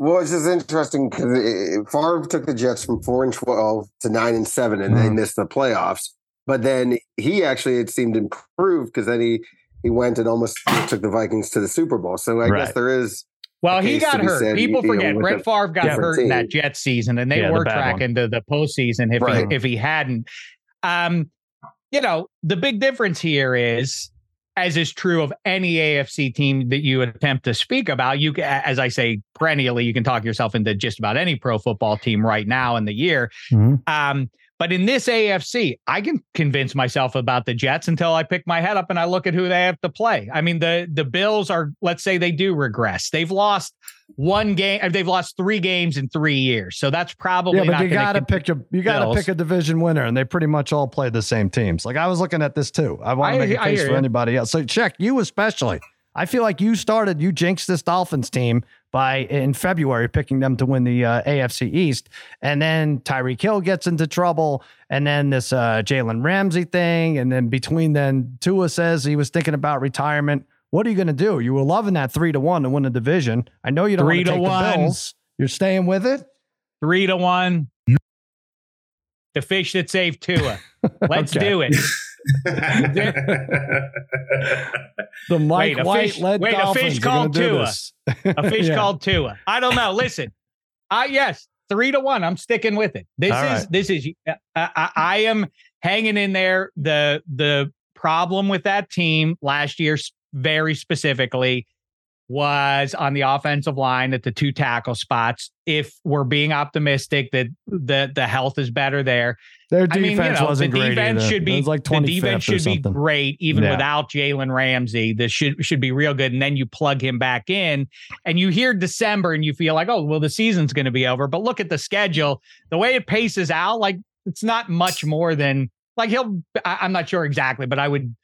Well, it's just interesting because Favre took the Jets from four and twelve to nine and seven, and mm. they mm-hmm. missed the playoffs. But then he actually it seemed improved because then he he went and almost took the Vikings to the Super Bowl. So I right. guess there is. Well, he got hurt. Said, People forget know, Brett Favre got hurt team. in that Jets season, and they yeah, were the tracking to the postseason if right. he if he hadn't. Um, you know, the big difference here is as is true of any AFC team that you attempt to speak about. You, as I say perennially, you can talk yourself into just about any pro football team right now in the year. Mm-hmm. Um, but in this AFC, I can convince myself about the Jets until I pick my head up and I look at who they have to play. I mean, the the Bills are, let's say they do regress. They've lost one game, uh, they've lost three games in three years. So that's probably yeah, but you gotta pick a you gotta pick a division winner, and they pretty much all play the same teams. Like I was looking at this too. I want to make a case for you. anybody else. So Sheck you especially. I feel like you started, you jinxed this Dolphins team by in February picking them to win the uh, AFC East, and then Tyreek Hill gets into trouble, and then this uh, Jalen Ramsey thing, and then between then Tua says he was thinking about retirement. What are you going to do? You were loving that three to one to win the division. I know you don't three want to, take one. the Bills. You're staying with it. Three to one. The fish that saved Tua. *laughs* Let's do it. *laughs* the Mike wait, White fish, led wait, Dolphins a fish called Tua. a *laughs* fish yeah. called Tua. I don't know. Listen, I yes, three to one. I'm sticking with it. This All is right. this is. Uh, I, I am hanging in there. The the problem with that team last year, very specifically, was on the offensive line at the two tackle spots. If we're being optimistic that the the health is better there, their defense I mean, you know, wasn't the defense should be like the defense should be great even yeah. without Jalen Ramsey. This should should be real good, and then you plug him back in, and you hear December, and you feel like, oh, well, the season's going to be over. But look at the schedule, the way it paces out, like it's not much more than like he'll. I, am not sure exactly, but I would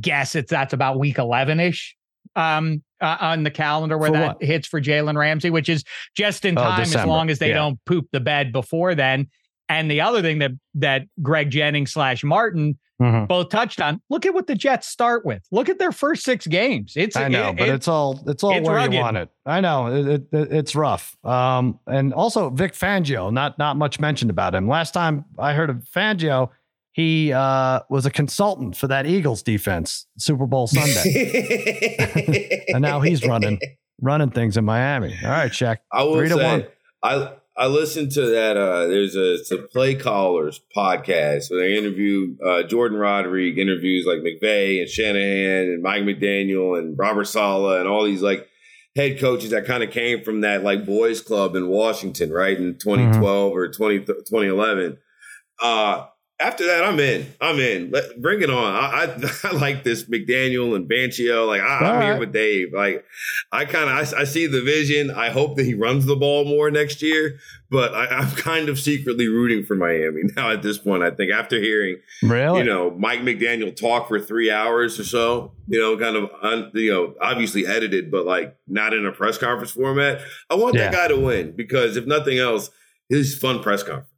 guess it's that's about week 11 ish um, uh, on the calendar where for that what? hits for Jalen Ramsey, which is just in oh, time oh, as long as they yeah. don't poop the bed before then. And the other thing that that Greg Jennings slash Martin mm-hmm. both touched on. Look at what the Jets start with. Look at their first six games. It's I know, it, but it, it's all it's all it's where rugged. you want it. I know it, it's rough. Um, and also Vic Fangio, not not much mentioned about him. Last time I heard of Fangio, he uh, was a consultant for that Eagles defense Super Bowl Sunday, *laughs* and now he's running running things in Miami. All right, Sheck. I will Three say, one. I I listened to that. Uh, there's a, it's a play callers podcast where they interview uh, Jourdan Rodrigue interviews like McVay and Shanahan and Mike McDaniel and Robert Saleh and all these like head coaches that kind of came from that like boys club in Washington, right in 2012 mm-hmm. or 20, 2011. Uh, after that, I'm in. I'm in. Let, bring it on. I, I, *laughs* I like this McDaniel and Fangio. Like ah, I, am right. here with Dave. Like I kind of I, I, see the vision. I hope that he runs the ball more next year. But I, am kind of secretly rooting for Miami *laughs* now at this point. I think after hearing, really, you know, Mike McDaniel talk for three hours or so, you know, kind of un, you know, obviously edited, but like not in a press conference format. I want yeah. that guy to win because if nothing else, his fun press conference.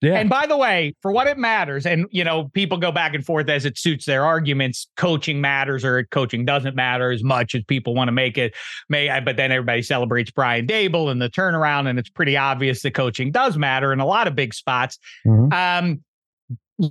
Yeah. And by the way, for what it matters, and you know, people go back and forth as it suits their arguments. Coaching matters or coaching doesn't matter as much as people want to make it. May but then everybody celebrates Brian Daboll and the turnaround, and it's pretty obvious that coaching does matter in a lot of big spots. Mm-hmm. Um,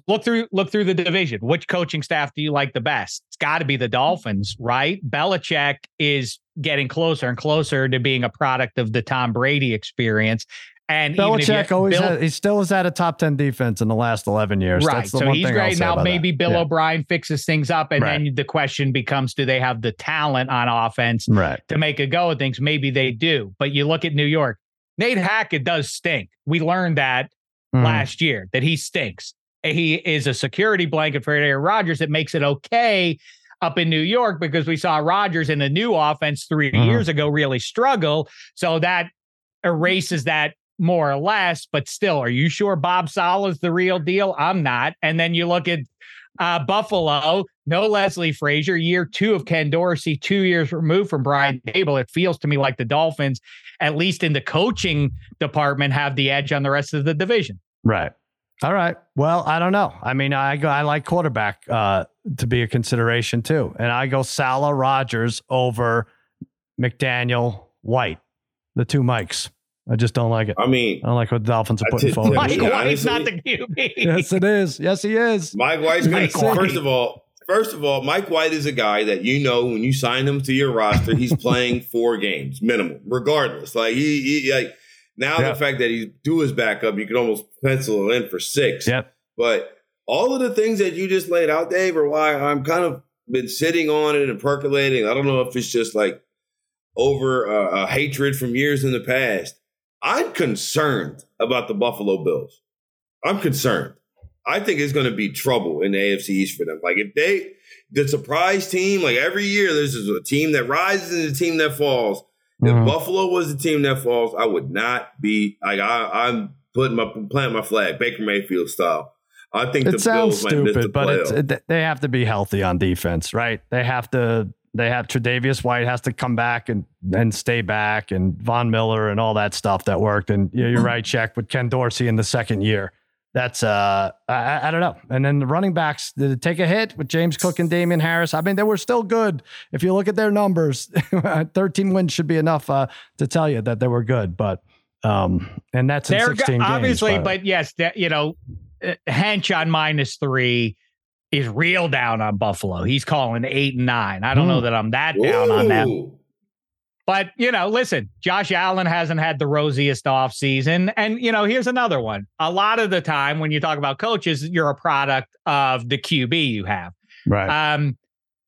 look through look through the division. Which coaching staff do you like the best? It's got to be the Dolphins, right? Belichick is getting closer and closer to being a product of the Tom Brady experience. And Belichick always Bill, has, he still has had a top 10 defense in the last 11 years. Right. so he's great. Now maybe Bill yeah. O'Brien fixes things up. And right. then the question becomes do they have the talent on offense right. to make a go of things? Maybe they do. But you look at New York, Nate Hackett does stink. We learned that mm. last year that he stinks. He is a security blanket for Aaron Rodgers It makes it okay up in New York because we saw Rodgers in the new offense 3 mm. years ago really struggle. So that erases that more or less, but still, are you sure Bob Saleh is the real deal? I'm not. And then you look at uh, Buffalo, no Leslie Frazier, year two of Ken Dorsey, two years removed from Brian Daboll. It feels to me like the Dolphins, at least in the coaching department, have the edge on the rest of the division. Right. All right. Well, I don't know. I mean, I I like quarterback uh, to be a consideration too, and I go Saleh Rodgers over McDaniel White, the two Mikes. I just don't like it. I mean, I don't like what the Dolphins are putting forward. Mike White's not the QB. yes, it is. Yes, he is. Mike White's Mike White. first of all. First of all, Mike White is a guy that you know when you sign him to your roster, he's *laughs* playing four games minimum, regardless. Like he, he like now yep. the fact that he's do his backup, you can almost pencil him in for six. Yep. But all of the things that you just laid out, Dave, are why I'm kind of been sitting on it and percolating. I don't know if it's just like over uh, a hatred from years in the past. I'm concerned about the Buffalo Bills. I'm concerned. I think it's going to be trouble in the AFC East for them. Like if they, the surprise team, like every year there's a team that rises and a team that falls. If mm-hmm. Buffalo was the team that falls, I would not be like I, am putting my planting my flag Baker Mayfield style. I think it the sounds Bills stupid, but it, they have to be healthy on defense, right? They have to. They have Tre'Davious White has to come back and and stay back, and Von Miller and all that stuff that worked. And you're mm-hmm. right, Sheck with Ken Dorsey in the second year. That's uh, I, I don't know. And then the running backs did it take a hit with James Cook and Damien Harris? I mean, they were still good. If you look at their numbers, *laughs* 13 wins should be enough uh, to tell you that they were good. But um, and that's in 16 obviously, games, but yes, that, you know, uh, Hench on minus three is real down on Buffalo. He's calling eight and nine. I don't know hmm. that I'm that down Ooh. on them. But, you know, listen, Josh Allen hasn't had the rosiest offseason. And, you know, here's another one. A lot of the time when you talk about coaches, you're a product of the QB you have. Right. Um,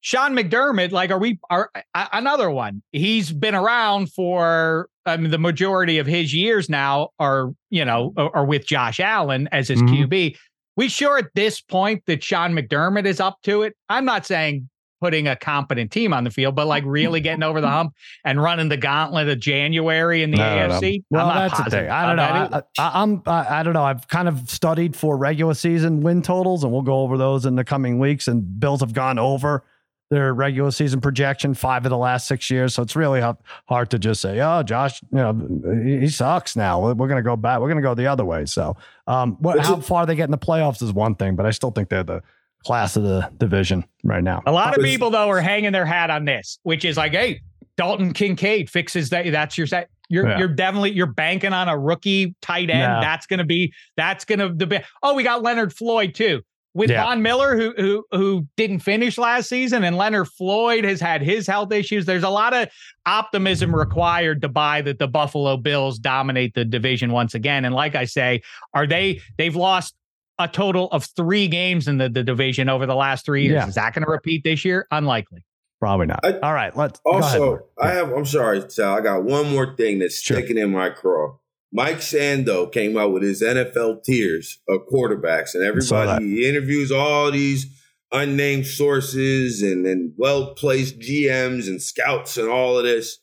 Sean McDermott, like, are we are uh, another one? He's been around for I mean, the majority of his years now are, you know, are, are with Josh Allen as his mm-hmm. QB. We sure at this point that Sean McDermott is up to it. I'm not saying putting a competent team on the field, but like really *laughs* getting over the hump and running the gauntlet of January in the AFC. Well, that's the thing. I don't know. I, I, I'm I, I don't know. I've kind of studied for regular season win totals, and we'll go over those in the coming weeks. And Bills have gone over their regular season projection five of the last six years. So it's really hard to just say, oh, Josh, you know, he sucks now. We're going to go back. We're going to go the other way. So um, what, how far they get in the playoffs is one thing, but I still think they're the class of the division right now. A lot of people, though, are hanging their hat on this, which is like, hey, Dalton Kincaid fixes that. That's your set. You're yeah. you're definitely you're banking on a rookie tight end. Yeah. That's gonna be that's gonna be. Oh, we got Leonard Floyd too with yeah. Von Miller, who who who didn't finish last season, and Leonard Floyd has had his health issues. There's a lot of optimism required to buy that the Buffalo Bills dominate the division once again. And like I say, are they? They've lost a total of three games in the, the division over the last three years. Yeah. Is that going to repeat this year? Unlikely. Probably not. I, All right, let's. Also, I have. I'm sorry, Sal. I got one more thing that's sure. sticking in my craw. Mike Sando came out with his NFL tiers of quarterbacks, and everybody he interviews all these unnamed sources and, and well placed GMs and scouts and all of this.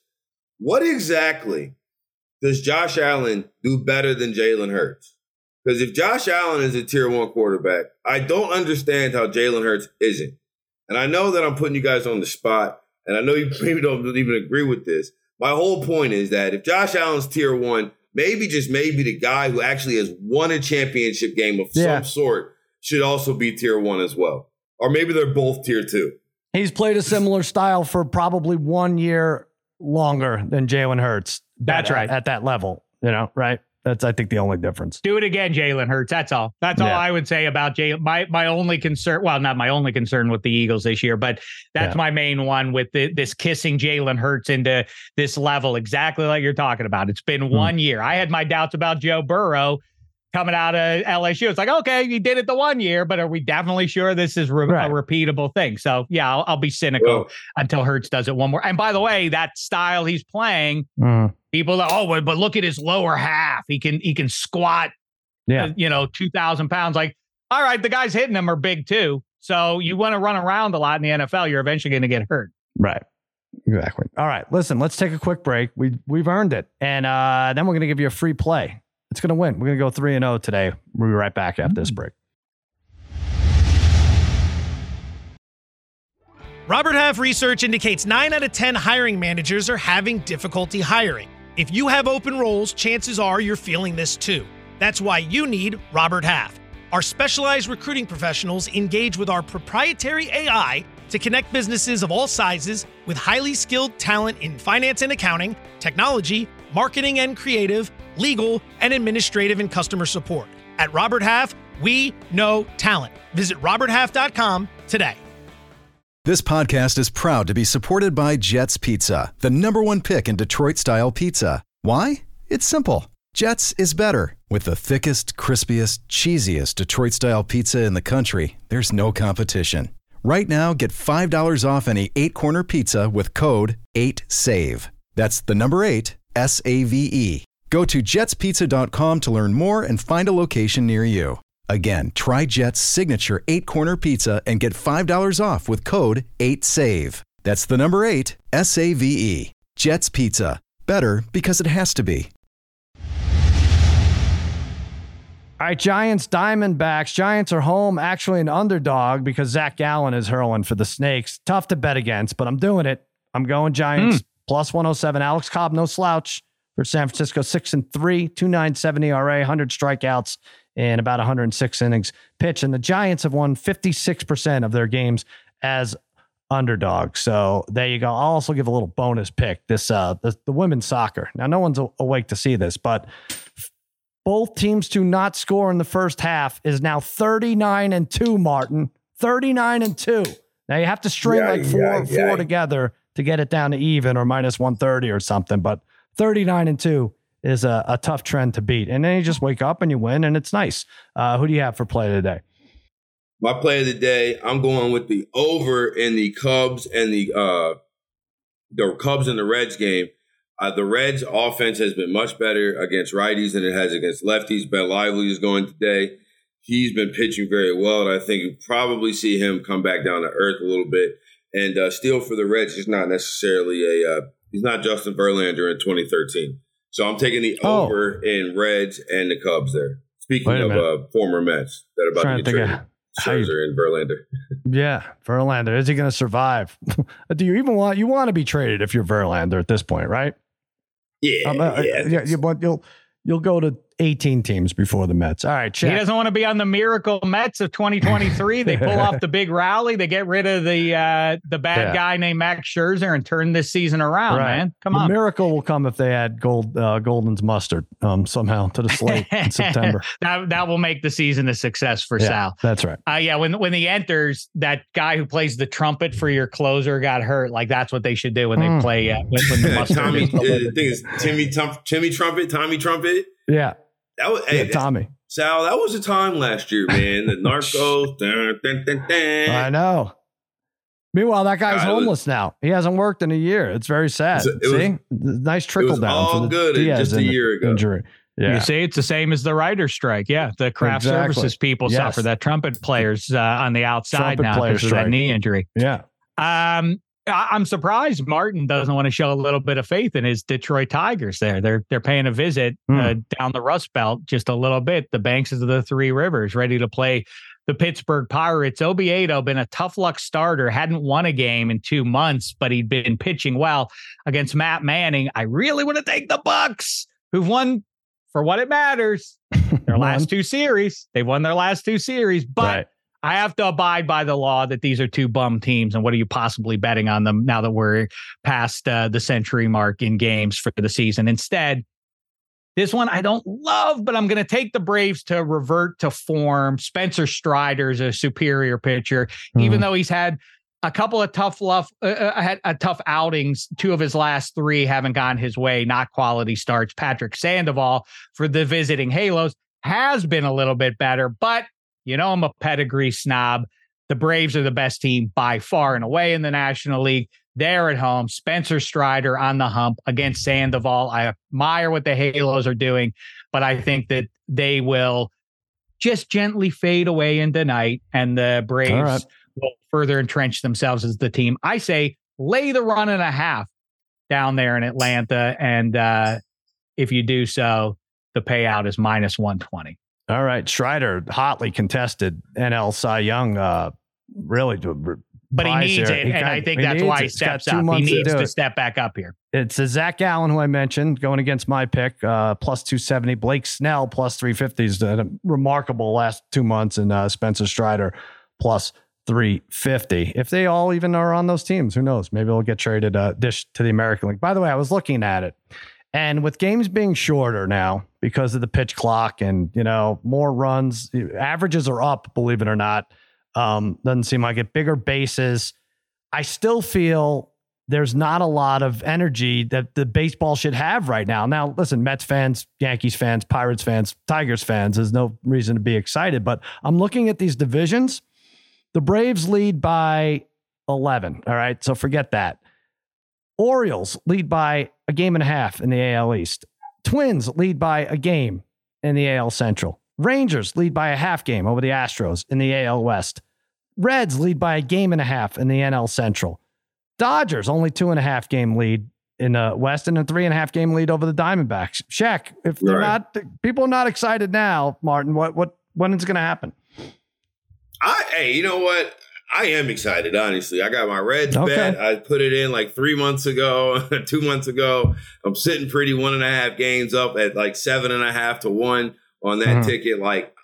What exactly does Josh Allen do better than Jalen Hurts? Because if Josh Allen is a tier one quarterback, I don't understand how Jalen Hurts isn't. And I know that I'm putting you guys on the spot, and I know you *laughs* maybe don't even agree with this. My whole point is that if Josh Allen's tier one, maybe just maybe the guy who actually has won a championship game of yeah. some sort should also be tier one as well. Or maybe they're both tier two. He's played a similar style for probably one year longer than Jalen Hurts. That's at, right. At that level, you know, right? That's I think the only difference. Do it again, Jalen Hurts. That's all. That's all I would say about Jalen. My my only concern, well, not my only concern with the Eagles this year, but that's yeah. my main one with the, this kissing Jalen Hurts into this level, exactly like you're talking about. It's been hmm. one year. I had my doubts about Joe Burrow coming out of LSU. It's like, okay, you did it the one year, but are we definitely sure this is re- right. a repeatable thing? So yeah, I'll, I'll be cynical Whoa. until Hurts does it one more. And by the way, that style he's playing, mm. people are, oh, but look at his lower half. He can he can squat, yeah, uh, you know, two thousand pounds. Like, all right, the guys hitting him are big too. So you want to run around a lot in the NFL, you're eventually going to get hurt. Right. Exactly. All right. Listen, let's take a quick break. We we've earned it, and uh, then we're going to give you a free play it's going to win. We're going to go 3 and 0 today. We'll be right back after this mm. break. Robert Half research indicates 9 out of 10 hiring managers are having difficulty hiring. If you have open roles, chances are you're feeling this too. That's why you need Robert Half. Our specialized recruiting professionals engage with our proprietary AI to connect businesses of all sizes with highly skilled talent in finance and accounting, technology, marketing and creative legal, and administrative and customer support. At Robert Half, we know talent. Visit RobertHalf.com today. This podcast is proud to be supported by Jets Pizza, the number one pick in Detroit style pizza. Why? It's simple. Jets is better. With the thickest, crispiest, cheesiest Detroit style pizza in the country, there's no competition. Right now, get $5 off any eight corner pizza with code 8SAVE. That's the number eight, S A V E. Go to jetspizza.com to learn more and find a location near you. Again, try Jet's signature eight corner pizza and get $5 off with code 8SAVE. That's the number eight, S A V E. Jet's Pizza. Better because it has to be. All right, Giants, Diamondbacks. Giants are home, actually an underdog because Zac Gallen is hurling for the Snakes. Tough to bet against, but I'm doing it. I'm going Giants mm. plus 107. Alex Cobb, no slouch for San Francisco, six and three, 297 ERA, 100 strikeouts, in about 106 innings pitched. And the Giants have won 56% of their games as underdogs. So there you go. I'll also give a little bonus pick. This uh the, the women's soccer. Now no one's awake to see this, but both teams to not score in the first half is now 39 and 2, Martin. 39 and 2. Now you have to string yeah, like four yeah, four yeah. together to get it down to even or minus 130 or something, but 39 and 2 is a, a tough trend to beat. And then you just wake up and you win and it's nice. Uh, who do you have for play of the day? My play of the day, I'm going with the over in the Cubs and the uh the Cubs and the Reds game. Uh, the Reds offense has been much better against righties than it has against lefties. Ben Lively is going today. He's been pitching very well, and I think you probably see him come back down to earth a little bit. And uh, still for the Reds, he's not necessarily a uh, he's not Justin Verlander in 2013. So I'm taking the oh. over in Reds and the Cubs there. Speaking of uh, former Mets that are about to get traded. Scherzer and Verlander. *laughs* yeah, Verlander. Is he going to survive? *laughs* Do you even want you want to be traded if you're Verlander at this point, right? Yeah, um, uh, yeah, yeah. You, you'll you'll go to 18 teams before the Mets. All right, check. He doesn't want to be on the miracle Mets of 2023. they pull off the big rally. They get rid of the uh, the bad yeah. guy named Max Scherzer and turn this season around, right. man. Come the on. miracle will come if they add gold uh, Gulden's mustard um, somehow to the slate *laughs* in September. that that will make the season a success for yeah, Sal. That's right. Uh, yeah, when when he enters, that guy who plays the trumpet for your closer got hurt. Like that's what they should do when mm. they play uh, when, when the *laughs* mustard. Tommy, is the thing is Timmy Timmy Trumpet, Tommy Trumpet. Yeah. That was yeah, hey, Tommy. Sal, that was a time last year, man. The *laughs* Narcos. dun, dun, dun, I know. Meanwhile, that guy's homeless was, now. He hasn't worked in a year. It's very sad. It was, See, nice trickle down. All for good Diaz just a year ago. Injury. Yeah. You see, it's the same as the writer's strike. Yeah, the craft exactly. services people yes. suffer. That trumpet players uh, on the outside trumpet now because of that knee injury. Yeah. Um, I'm surprised Martin doesn't want to show a little bit of faith in his Detroit Tigers. There, they're they're paying a visit mm. uh, down the Rust Belt just a little bit. The banks of the Three Rivers, ready to play the Pittsburgh Pirates. Oviedo been a tough luck starter, hadn't won a game in two months, but he'd been pitching well against Matt Manning. I really want to take the Bucs, who've won for what it matters. Their *laughs* last two series, they've won their last two series, but. Right I have to abide by the law that these are two bum teams, and what are you possibly betting on them now that we're past uh, the century mark in games for the season? Instead, this one I don't love, but I'm going to take the Braves to revert to form. Spencer Strider's a superior pitcher, mm-hmm. even though he's had a couple of tough love, uh, uh, had a tough outings. Two of his last three haven't gone his way, not quality starts. Patrick Sandoval for the visiting Halos has been a little bit better, but you know, I'm a pedigree snob. The Braves are the best team by far and away in the National League. They're at home. Spencer Strider on the hump against Sandoval. I admire what the Halos are doing, but I think that they will just gently fade away into night, and the Braves right. will further entrench themselves as the team. I say lay the run and a half down there in Atlanta, and uh, if you do so, the payout is minus one twenty. All right, Strider, hotly contested NL Cy Young, uh, really. But he needs here. it, he and I think that's why he steps up. He needs to, to step back up here. It's a Zac Gallen who I mentioned going against my pick, uh, plus two seventy. Blake Snell plus three fifty is a remarkable last two months, and uh, Spencer Strider plus 350. If they all even are on those teams, who knows? Maybe they'll get traded uh, dish to the American League. By the way, I was looking at it, and with games being shorter now, because of the pitch clock and you know more runs. Averages are up, believe it or not. Um, doesn't seem like it. Bigger bases. I still feel there's not a lot of energy that the baseball should have right now. Now, listen, Mets fans, Yankees fans, Pirates fans, Tigers fans, there's no reason to be excited. But I'm looking at these divisions. The Braves lead by 11. All right. So forget that. Orioles lead by a game and a half in the AL East. Twins lead by a game in the AL Central. Rangers lead by a half game over the Astros in the AL West. Reds lead by a game and a half in the NL Central. Dodgers only two and a half game lead in the West and a three and a half game lead over the Diamondbacks. Sheck, if they're right. not people are not excited now, Martin, what what when is going to happen? I hey, you know what? I am excited, honestly. I got my Reds okay. bet. I put it in like three months ago, *laughs* two months ago. I'm sitting pretty one and a half games up at like seven and a half to one on that mm-hmm. ticket. Like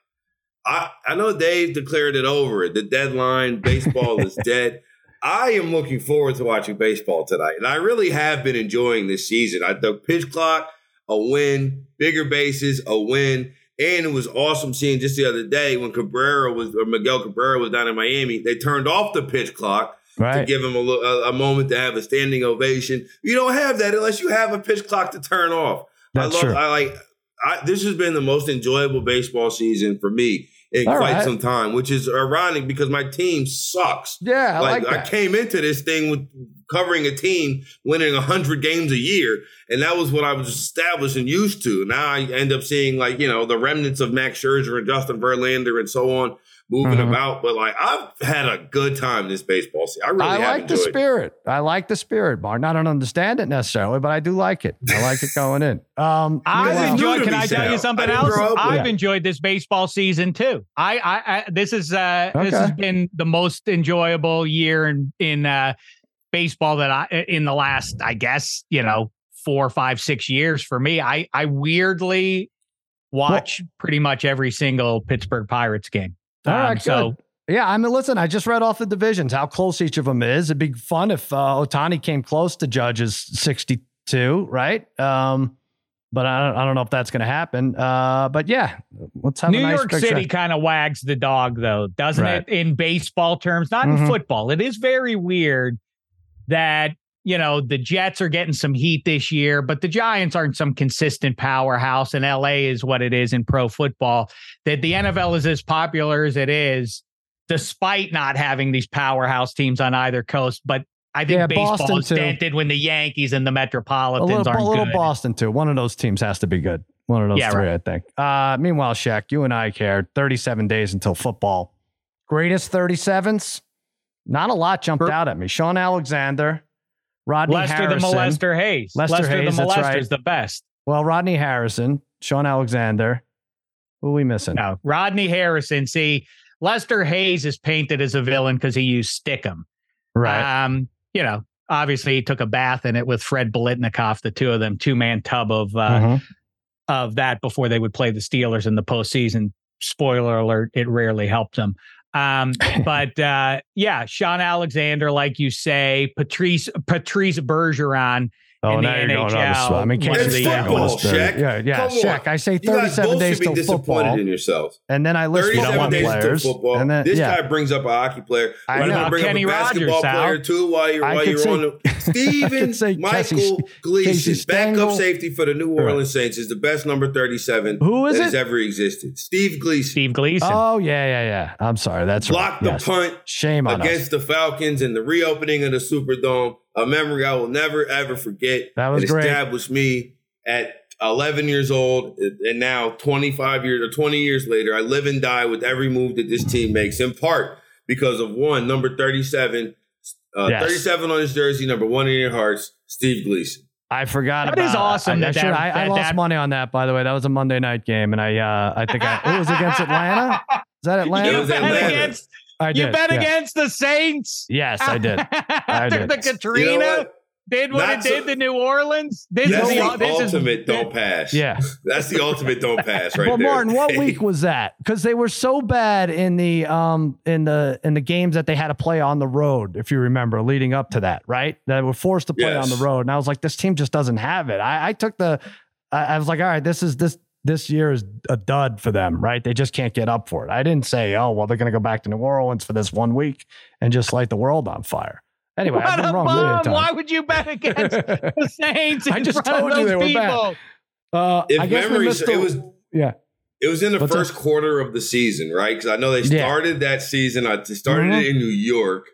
I, I know Dave declared it over. The deadline, baseball is *laughs* dead. I am looking forward to watching baseball tonight. And I really have been enjoying this season. I took pitch clock, a win, bigger bases, a win. And it was awesome seeing just the other day when Cabrera was or Miguel Cabrera was down in Miami. They turned off the pitch clock right. to give him a, a, a, moment to have a standing ovation. You don't have that unless you have a pitch clock to turn off. That's I love. True. I like. I, this has been the most enjoyable baseball season for me in All quite right. some time, which is ironic because my team sucks. Yeah, I like, like I came into this thing with covering a team winning hundred games a year, and that was what I was established and used to. Now I end up seeing like you know the remnants of Max Scherzer and Justin Verlander and so on moving mm-hmm. about. But like I've had a good time this baseball season. I really I like the spirit. I like the spirit, Martin. I don't understand it necessarily, but I do like it. I like it going in. *laughs* Um, I've enjoyed. Can I tell you something else? I've enjoyed this baseball season too. I, I, I this is uh, okay. this has been the most enjoyable year in in uh, baseball that I in the last, I guess, you know, four, five, six years for me. I I weirdly watch well, pretty much every single Pittsburgh Pirates game. All right, um, so yeah, I mean, listen, I just read off the divisions, how close each of them is. It'd be fun if uh, Ohtani came close to Judge's 62, right? Um, but I don't, I don't know if that's going to happen. Uh, but yeah, let's have New nice York City kind of wags the dog, though, doesn't right. it? In baseball terms, not mm-hmm. in football. It is very weird that you know, the Jets are getting some heat this year, but the Giants aren't some consistent powerhouse, and LA is what it is in pro football. That the NFL is as popular as it is, despite not having these powerhouse teams on either coast. But I think yeah, baseball is dented when the Yankees and the Metropolitans a little, aren't a little good. Boston too. One of those teams has to be good. One of those yeah, three, right. I think. Uh, meanwhile, Sheck, you and I care. Thirty-seven days until football. Greatest thirty-sevens. Not a lot jumped out at me. Shaun Alexander, Rodney Lester Harrison, the molester Hayes. Lester, Lester Hayes, the molester right. is the best. Well, Rodney Harrison, Shaun Alexander. Who are we missing? No, Rodney Harrison. See, Lester Hayes is painted as a villain because he used stickum. Right. Um, you know, obviously he took a bath in it with Fred Biletnikoff, the two of them, two man tub of uh, mm-hmm. of that before they would play the Steelers in the postseason. Spoiler alert: it rarely helped them. Um, *laughs* but uh, yeah, Shaun Alexander, like you say, Patrice Patrice Bergeron Oh, in the NHL. I mean, can't it's you football, Sheck. Yeah, yeah, Sheck. I say 37 days to football. in yourselves. And then I list 37 days players. To football. And then, this yeah. guy brings up a hockey player. I know. Bring Kenny up a basketball Rogers, player too while you're while you're say, on the *laughs* Steven Michael Gleason, backup safety for the New Orleans Saints, is the best number 37 Who is that it? has ever existed. Steve Gleason. Steve Gleason. Oh yeah, yeah, yeah. I'm sorry. That's blocked right. the punt. Shame on against the Falcons in the reopening of the Superdome a memory I will never ever forget. That was it great. Established me at 11 years old, and now 25 years or 20 years later, I live and die with every move that this team makes. In part because of one number 37, uh, yes. 37 on his jersey, number one in your hearts, Steve Gleason. I forgot. That about, is awesome. I, I, should, I, I lost that, money on that, by the way. That was a Monday night game, and I, uh, I think I, *laughs* it was against Atlanta. Is that Atlanta? You was Atlanta. Against, I did, you bet yeah. against the Saints. Yes, I did. *laughs* I did. the Katrina. You know did what Not it so, did to New Orleans. This is the, the ultimate is, don't pass. Yeah, that's the ultimate don't pass right but there. Martin, what *laughs* week was that? Because they were so bad in the um in the in the games that they had to play on the road. If you remember, leading up to that, right? That were forced to play yes. on the road, and I was like, this team just doesn't have it. I, I took the, I, I was like, all right, this is this this year is a dud for them, right? They just can't get up for it. I didn't say, oh, well, they're going to go back to New Orleans for this one week and just light the world on fire. Anyway, what I've been wrong. Bomb. Why would you bet against *laughs* the Saints? I just told you they were bad. Uh, if I guess memory, it was yeah. It was in the What's first that? quarter of the season, right? Because I know they started yeah. that season. I started mm-hmm. it in New York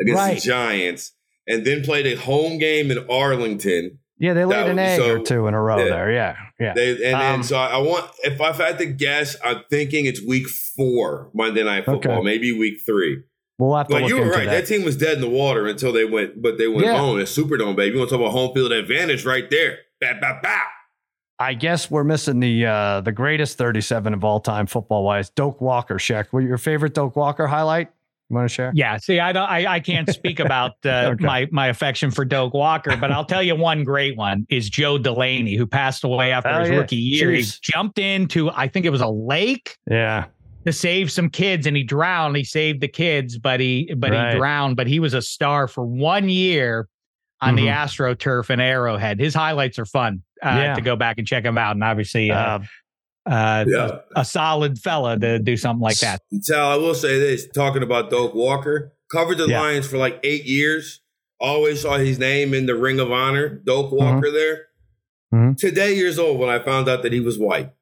against right. the Giants, and then played a home game in Arlington. Yeah, they laid that, an egg so, or two in a row yeah, there. Yeah, yeah. They, and um, then so I, want if I've had to guess, I'm thinking it's week four Monday Night Football, okay. maybe week three. We'll have to. But you were right. That. that. team was dead in the water until they went, but they went yeah. home. It's Superdome, baby. You want to talk about home field advantage right there? Bah, bah, bah. I guess we're missing the uh, the greatest 37 of all time football wise, Doak Walker. Sheck, what your favorite Doak Walker highlight? You want to share? Yeah. See, I don't. I, I can't speak about *laughs* uh, okay. my my affection for Doak Walker, but I'll tell you one great one is Joe Delaney, who passed away after oh, his yeah. rookie year. Jeez. He jumped into, I think it was a lake. Yeah. To save some kids, and he drowned. He saved the kids, but he but right. he drowned. But he was a star for one year on mm-hmm. the AstroTurf in Arrowhead. His highlights are fun uh, yeah. to go back and check him out, and obviously. Uh, um, uh, yeah. a, solid fella to do something like that. Sal, I will say this: talking about Doak Walker, covered the yeah. Lions for like eight years. Always saw his name in the Ring of Honor. Doak mm-hmm. Walker mm-hmm. there. Mm-hmm. Today years old when I found out that he was white.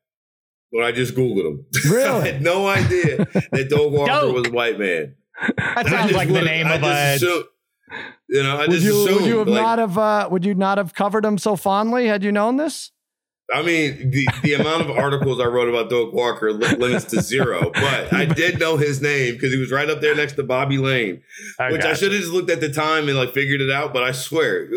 When I just googled him, *laughs* really, I had no idea that Doak Walker Doak. was a white man. That *laughs* sounds like the name of a. Assumed, you know, I would just you, assumed, would you have like, not have uh, would you not have covered him so fondly had you known this? I mean, the, the amount of articles I wrote about Doak Walker limits to zero, but I did know his name because he was right up there next to Bobby Layne, I which I should have just looked at the time and like figured it out. But I swear,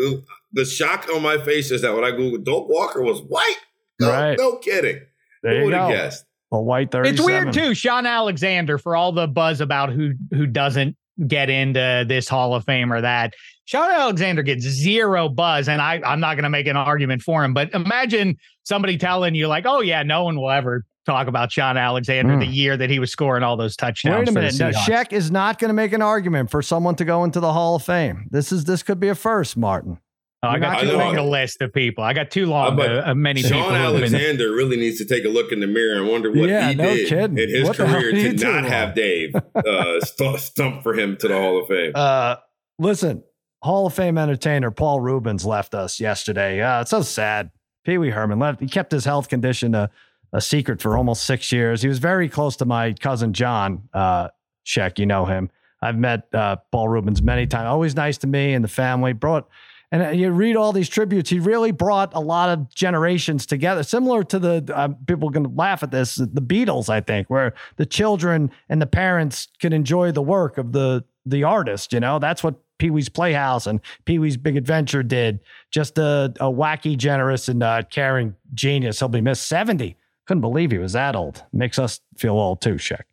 the shock on my face is that when I googled Doak Walker was white. No, right. no kidding. There Who would have guessed? A white 37. It's weird too. Shaun Alexander, for all the buzz about who who doesn't get into this Hall of Fame or that. Shaun Alexander gets zero buzz, and I, I'm not going to make an argument for him. But imagine somebody telling you, like, "Oh yeah, no one will ever talk about Shaun Alexander mm. the hmm. year that he was scoring all those touchdowns." Wait a minute, no, Sheck is not going to make an argument for someone to go into the Hall of Fame. This is this could be a first, Martin. Oh, I got too long a list of people. I got too long. Uh, uh, many Shaun people. Alexander been... really needs to take a look in the mirror and wonder what yeah, he no did kidding. in his what career to not have Dave uh, *laughs* stump for him to the Hall of Fame. Uh, listen, Hall of Fame entertainer Paul Reubens left us yesterday. Uh, it's so sad. Pee Wee Herman left. He kept his health condition a, a, secret for almost six years. He was very close to my cousin John uh, Sheck. You know him. I've met uh, Paul Reubens many times. Always nice to me and the family. Brought and uh, you read all these tributes. He really brought a lot of generations together, similar to the uh, people going to laugh at this, the Beatles, I think, where the children and the parents can enjoy the work of the the artist. You know, that's what Pee Wee's Playhouse and Pee Wee's Big Adventure did. Just a, a wacky, generous, and uh, caring genius. He'll be missed 70. Couldn't believe he was that old. Makes us feel old too, Sheck.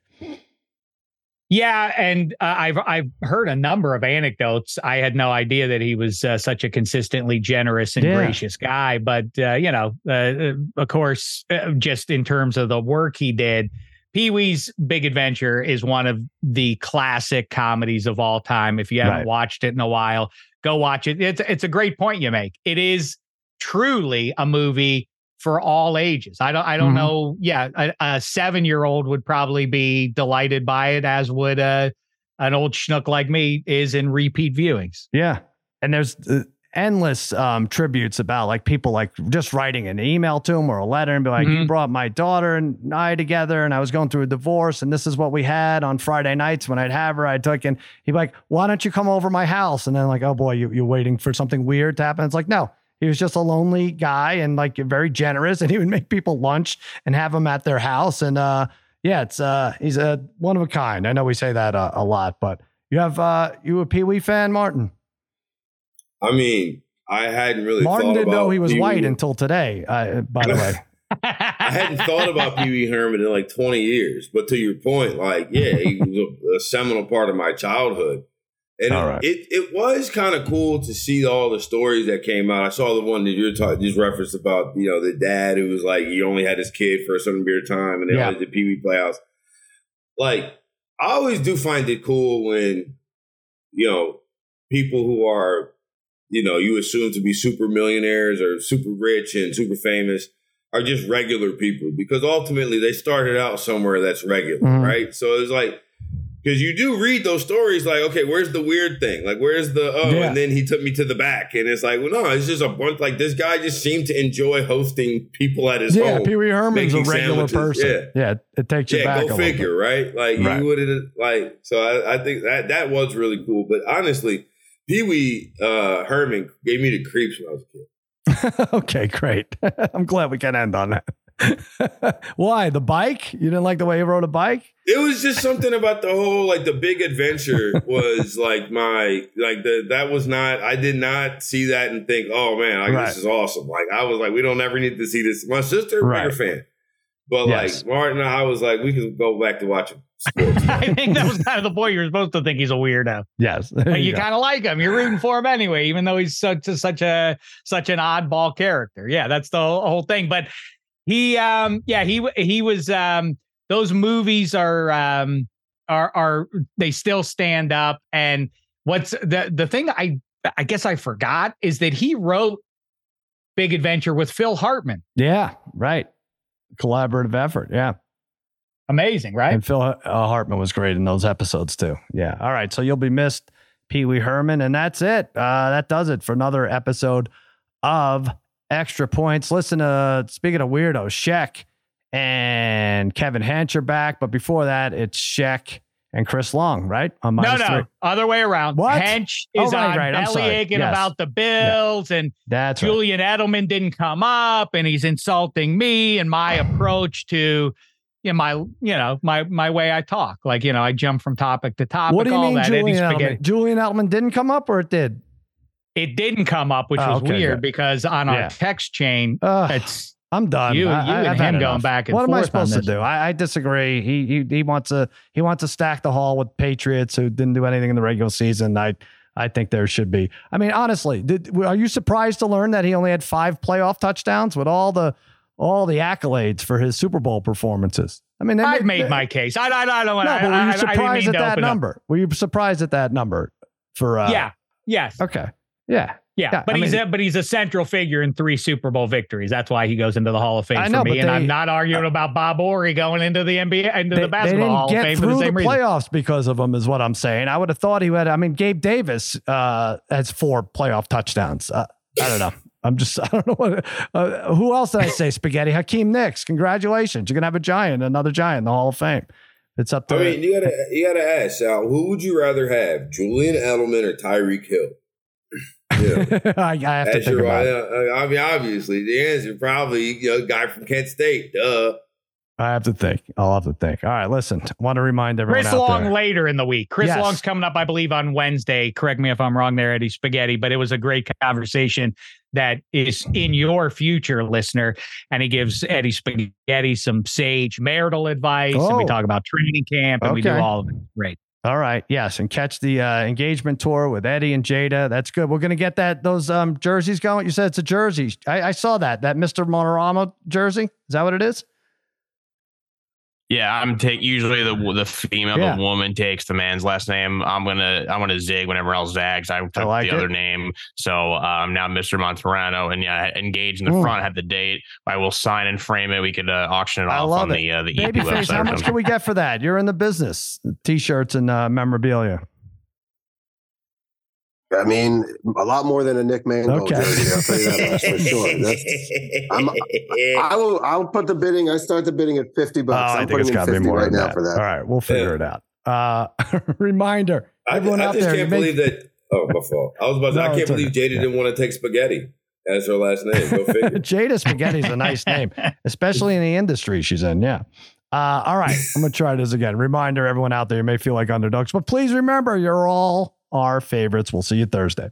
Yeah, and uh, I've I've heard a number of anecdotes. I had no idea that he was uh, such a consistently generous and yeah. gracious guy. But uh, you know, uh, uh, of course, uh, just in terms of the work he did, Pee Wee's Big Adventure is one of the classic comedies of all time. If you haven't right. watched it in a while, go watch it. It's it's a great point you make. It is truly a movie for all ages. I don't I don't mm-hmm. know. Yeah, a, a seven year old would probably be delighted by it, as would a an old schnook like me is in repeat viewings. Yeah, and there's uh, endless um, tributes about like people like just writing an email to him or a letter and be like, mm-hmm. "You brought my daughter and I together, and I was going through a divorce, and this is what we had on Friday nights when I'd have her. I took and he'd be like, "Why don't you come over my house?" And then like, "Oh boy, you, you're waiting for something weird to happen." It's like, no. He was just a lonely guy and like very generous, and he would make people lunch and have them at their house. And uh, yeah, it's uh, he's a one of a kind. I know we say that uh, a lot, but you have uh, you a Pee Wee fan, Martin? I mean, I hadn't really. Martin didn't know he was Pee-wee. white until today. Uh, by the way, *laughs* *laughs* I hadn't thought about Pee Wee Herman in like twenty years. But to your point, like, yeah, he was a, a seminal part of my childhood, and right. it it was kind of cool to see all the stories that came out. I saw the one that you're talking, just referenced about, you know, the dad who was like, he only had his kid for a certain period of time, and they yeah. only did Pee Wee Playhouse. Like, I always do find it cool when, you know, people who are you know, you assume to be super millionaires or super rich and super famous are just regular people because ultimately they started out somewhere that's regular, mm-hmm. right? So it's like because you do read those stories like, okay, where's the weird thing? Like, where's the oh? Yeah. And then he took me to the back, and it's like, well, no, it's just a bunch. Like this guy just seemed to enjoy hosting people at his yeah, home. Yeah, Pee Wee Herman's a regular sandwiches. person. Yeah, yeah, it takes you yeah, back. Go figure, right? Like right. you would have like. So I, I, think that that was really cool. But honestly, Pee Wee uh, Herman gave me the creeps when I was a kid. *laughs* okay, great. *laughs* I'm glad we can end on that. *laughs* Why the bike? You didn't like the way he rode a bike? It was just something about the whole like the big adventure was like my like the that was not I did not see that and think oh man like right. this is awesome like I was like we don't ever need to see this my sister right. bigger fan but yes. like Martin I was like we can go back to watching *laughs* I think that was kind of the point. You're supposed to think he's a weirdo. Yes. You, you kind of like him. You're rooting for him anyway even though he's such a, such a such an oddball character. Yeah that's the whole thing. But he um yeah he he was um those movies are um are are they still stand up. And what's the the thing I I guess I forgot is that he wrote Big Adventure with Phil Hartman. Yeah, right. Collaborative effort. Yeah. Amazing, right? And Phil uh, Hartman was great in those episodes too. Yeah. All right. So you'll be missed, Pee Wee Herman. And that's it. Uh, that does it for another episode of extra points. Listen to speaking of weirdos, Sheck and Kevin Hancher back, but before that, it's Sheck and Chris Long, right? On no, no, three. other way around. What? Hench oh, is oh, right, on right. belly aching yes. about the Bills, yeah. and That's Julian right. Edelman didn't come up, and he's insulting me and my approach to. You know, my you know my my way I talk like you know I jump from topic to topic. What do you mean, Julian Edelman? Julian Edelman didn't come up, or it did? It didn't come up, which oh, was okay, weird good. because on our yeah. text chain, uh, it's I'm done. You, you I, and him going back and what am I supposed to do? I, I, disagree. He, he he wants to he wants to stack the hall with Patriots who didn't do anything in the regular season. I I think there should be. I mean, honestly, did, are you surprised to learn that he only had five playoff touchdowns with all the all the accolades for his Super Bowl performances? I mean, I've made, my case. I, I, I don't want no, to. Were you surprised at that number? Up. Were you surprised at that number? For uh, yeah, yes, okay, yeah. Yeah, yeah, but I he's mean, a but he's a central figure in three Super Bowl victories. That's why he goes into the Hall of Fame I know, for me. And they, I'm not arguing uh, about Bob Horry going into the NBA into they, the basketball Hall of Fame for the same the reason. playoffs because of him, is what I'm saying. I would have thought he would. I mean, Gabe Davis uh, has four playoff touchdowns. Uh, I don't know. I'm just, *laughs* I don't know what, uh, who else did I say? Spaghetti. Hakeem Nicks. Congratulations. You're going to have a giant, another giant in the Hall of Fame. It's up to I mean, you gotta, you gotta ask, Sal, who would you rather have, Julian Edelman or Tyreek Hill? Yeah. *laughs* I, I, have That's to think about it. I mean, obviously, the answer probably you know, guy from Kent State. Duh. I have to think. I'll have to think. All right, listen. I want to remind everyone. Chris Long there. later in the week. Chris yes. Long's coming up, I believe, on Wednesday. Correct me if I'm wrong there, Eddie Spaghetti, but it was a great conversation that is in your future, listener. And he gives Eddie Spaghetti some sage marital advice. Oh. And we oh. talk about training camp and okay. we do all of it. Great. All right. Yes, and catch the uh, engagement tour with Eddie and Jada. That's good. We're gonna get that those um, jerseys going. You said it's a jersey. I, I saw that that Mister Monorama jersey. Is that what it is? Yeah, I'm take usually the the female, yeah. the woman takes the man's last name. I'm gonna I'm gonna zig whenever else zags. I took I like the it. other name, so I'm um, now Mr. Monterano, and yeah, engage in the Ooh. front. Have the date. I will sign and frame it. We could uh, auction it I off on it. the uh, the EP website. How much can we get for that? You're in the business, t-shirts and uh, memorabilia. I mean, a lot more than a Nick Mangold okay. jersey. I'll tell you that much for *laughs* sure. That's, I'm, I will. I'll put the bidding. I start the bidding at fifty bucks. Oh, I'm I think it's got to be more right now that. for that. All right, we'll figure yeah. it out. Uh, *laughs* reminder: Everyone I, I out just there, can't believe make... that. Oh, my fault. I was about. To, *laughs* no, I can't believe okay. Jada yeah. didn't want to take spaghetti as her last name. Go figure. Jada Spaghetti is a nice name, especially in the industry she's in. Yeah. Uh, all right, I'm gonna try this again. Reminder: everyone out there, you may feel like underdogs, but please remember, you're all our favorites. We'll see you Thursday.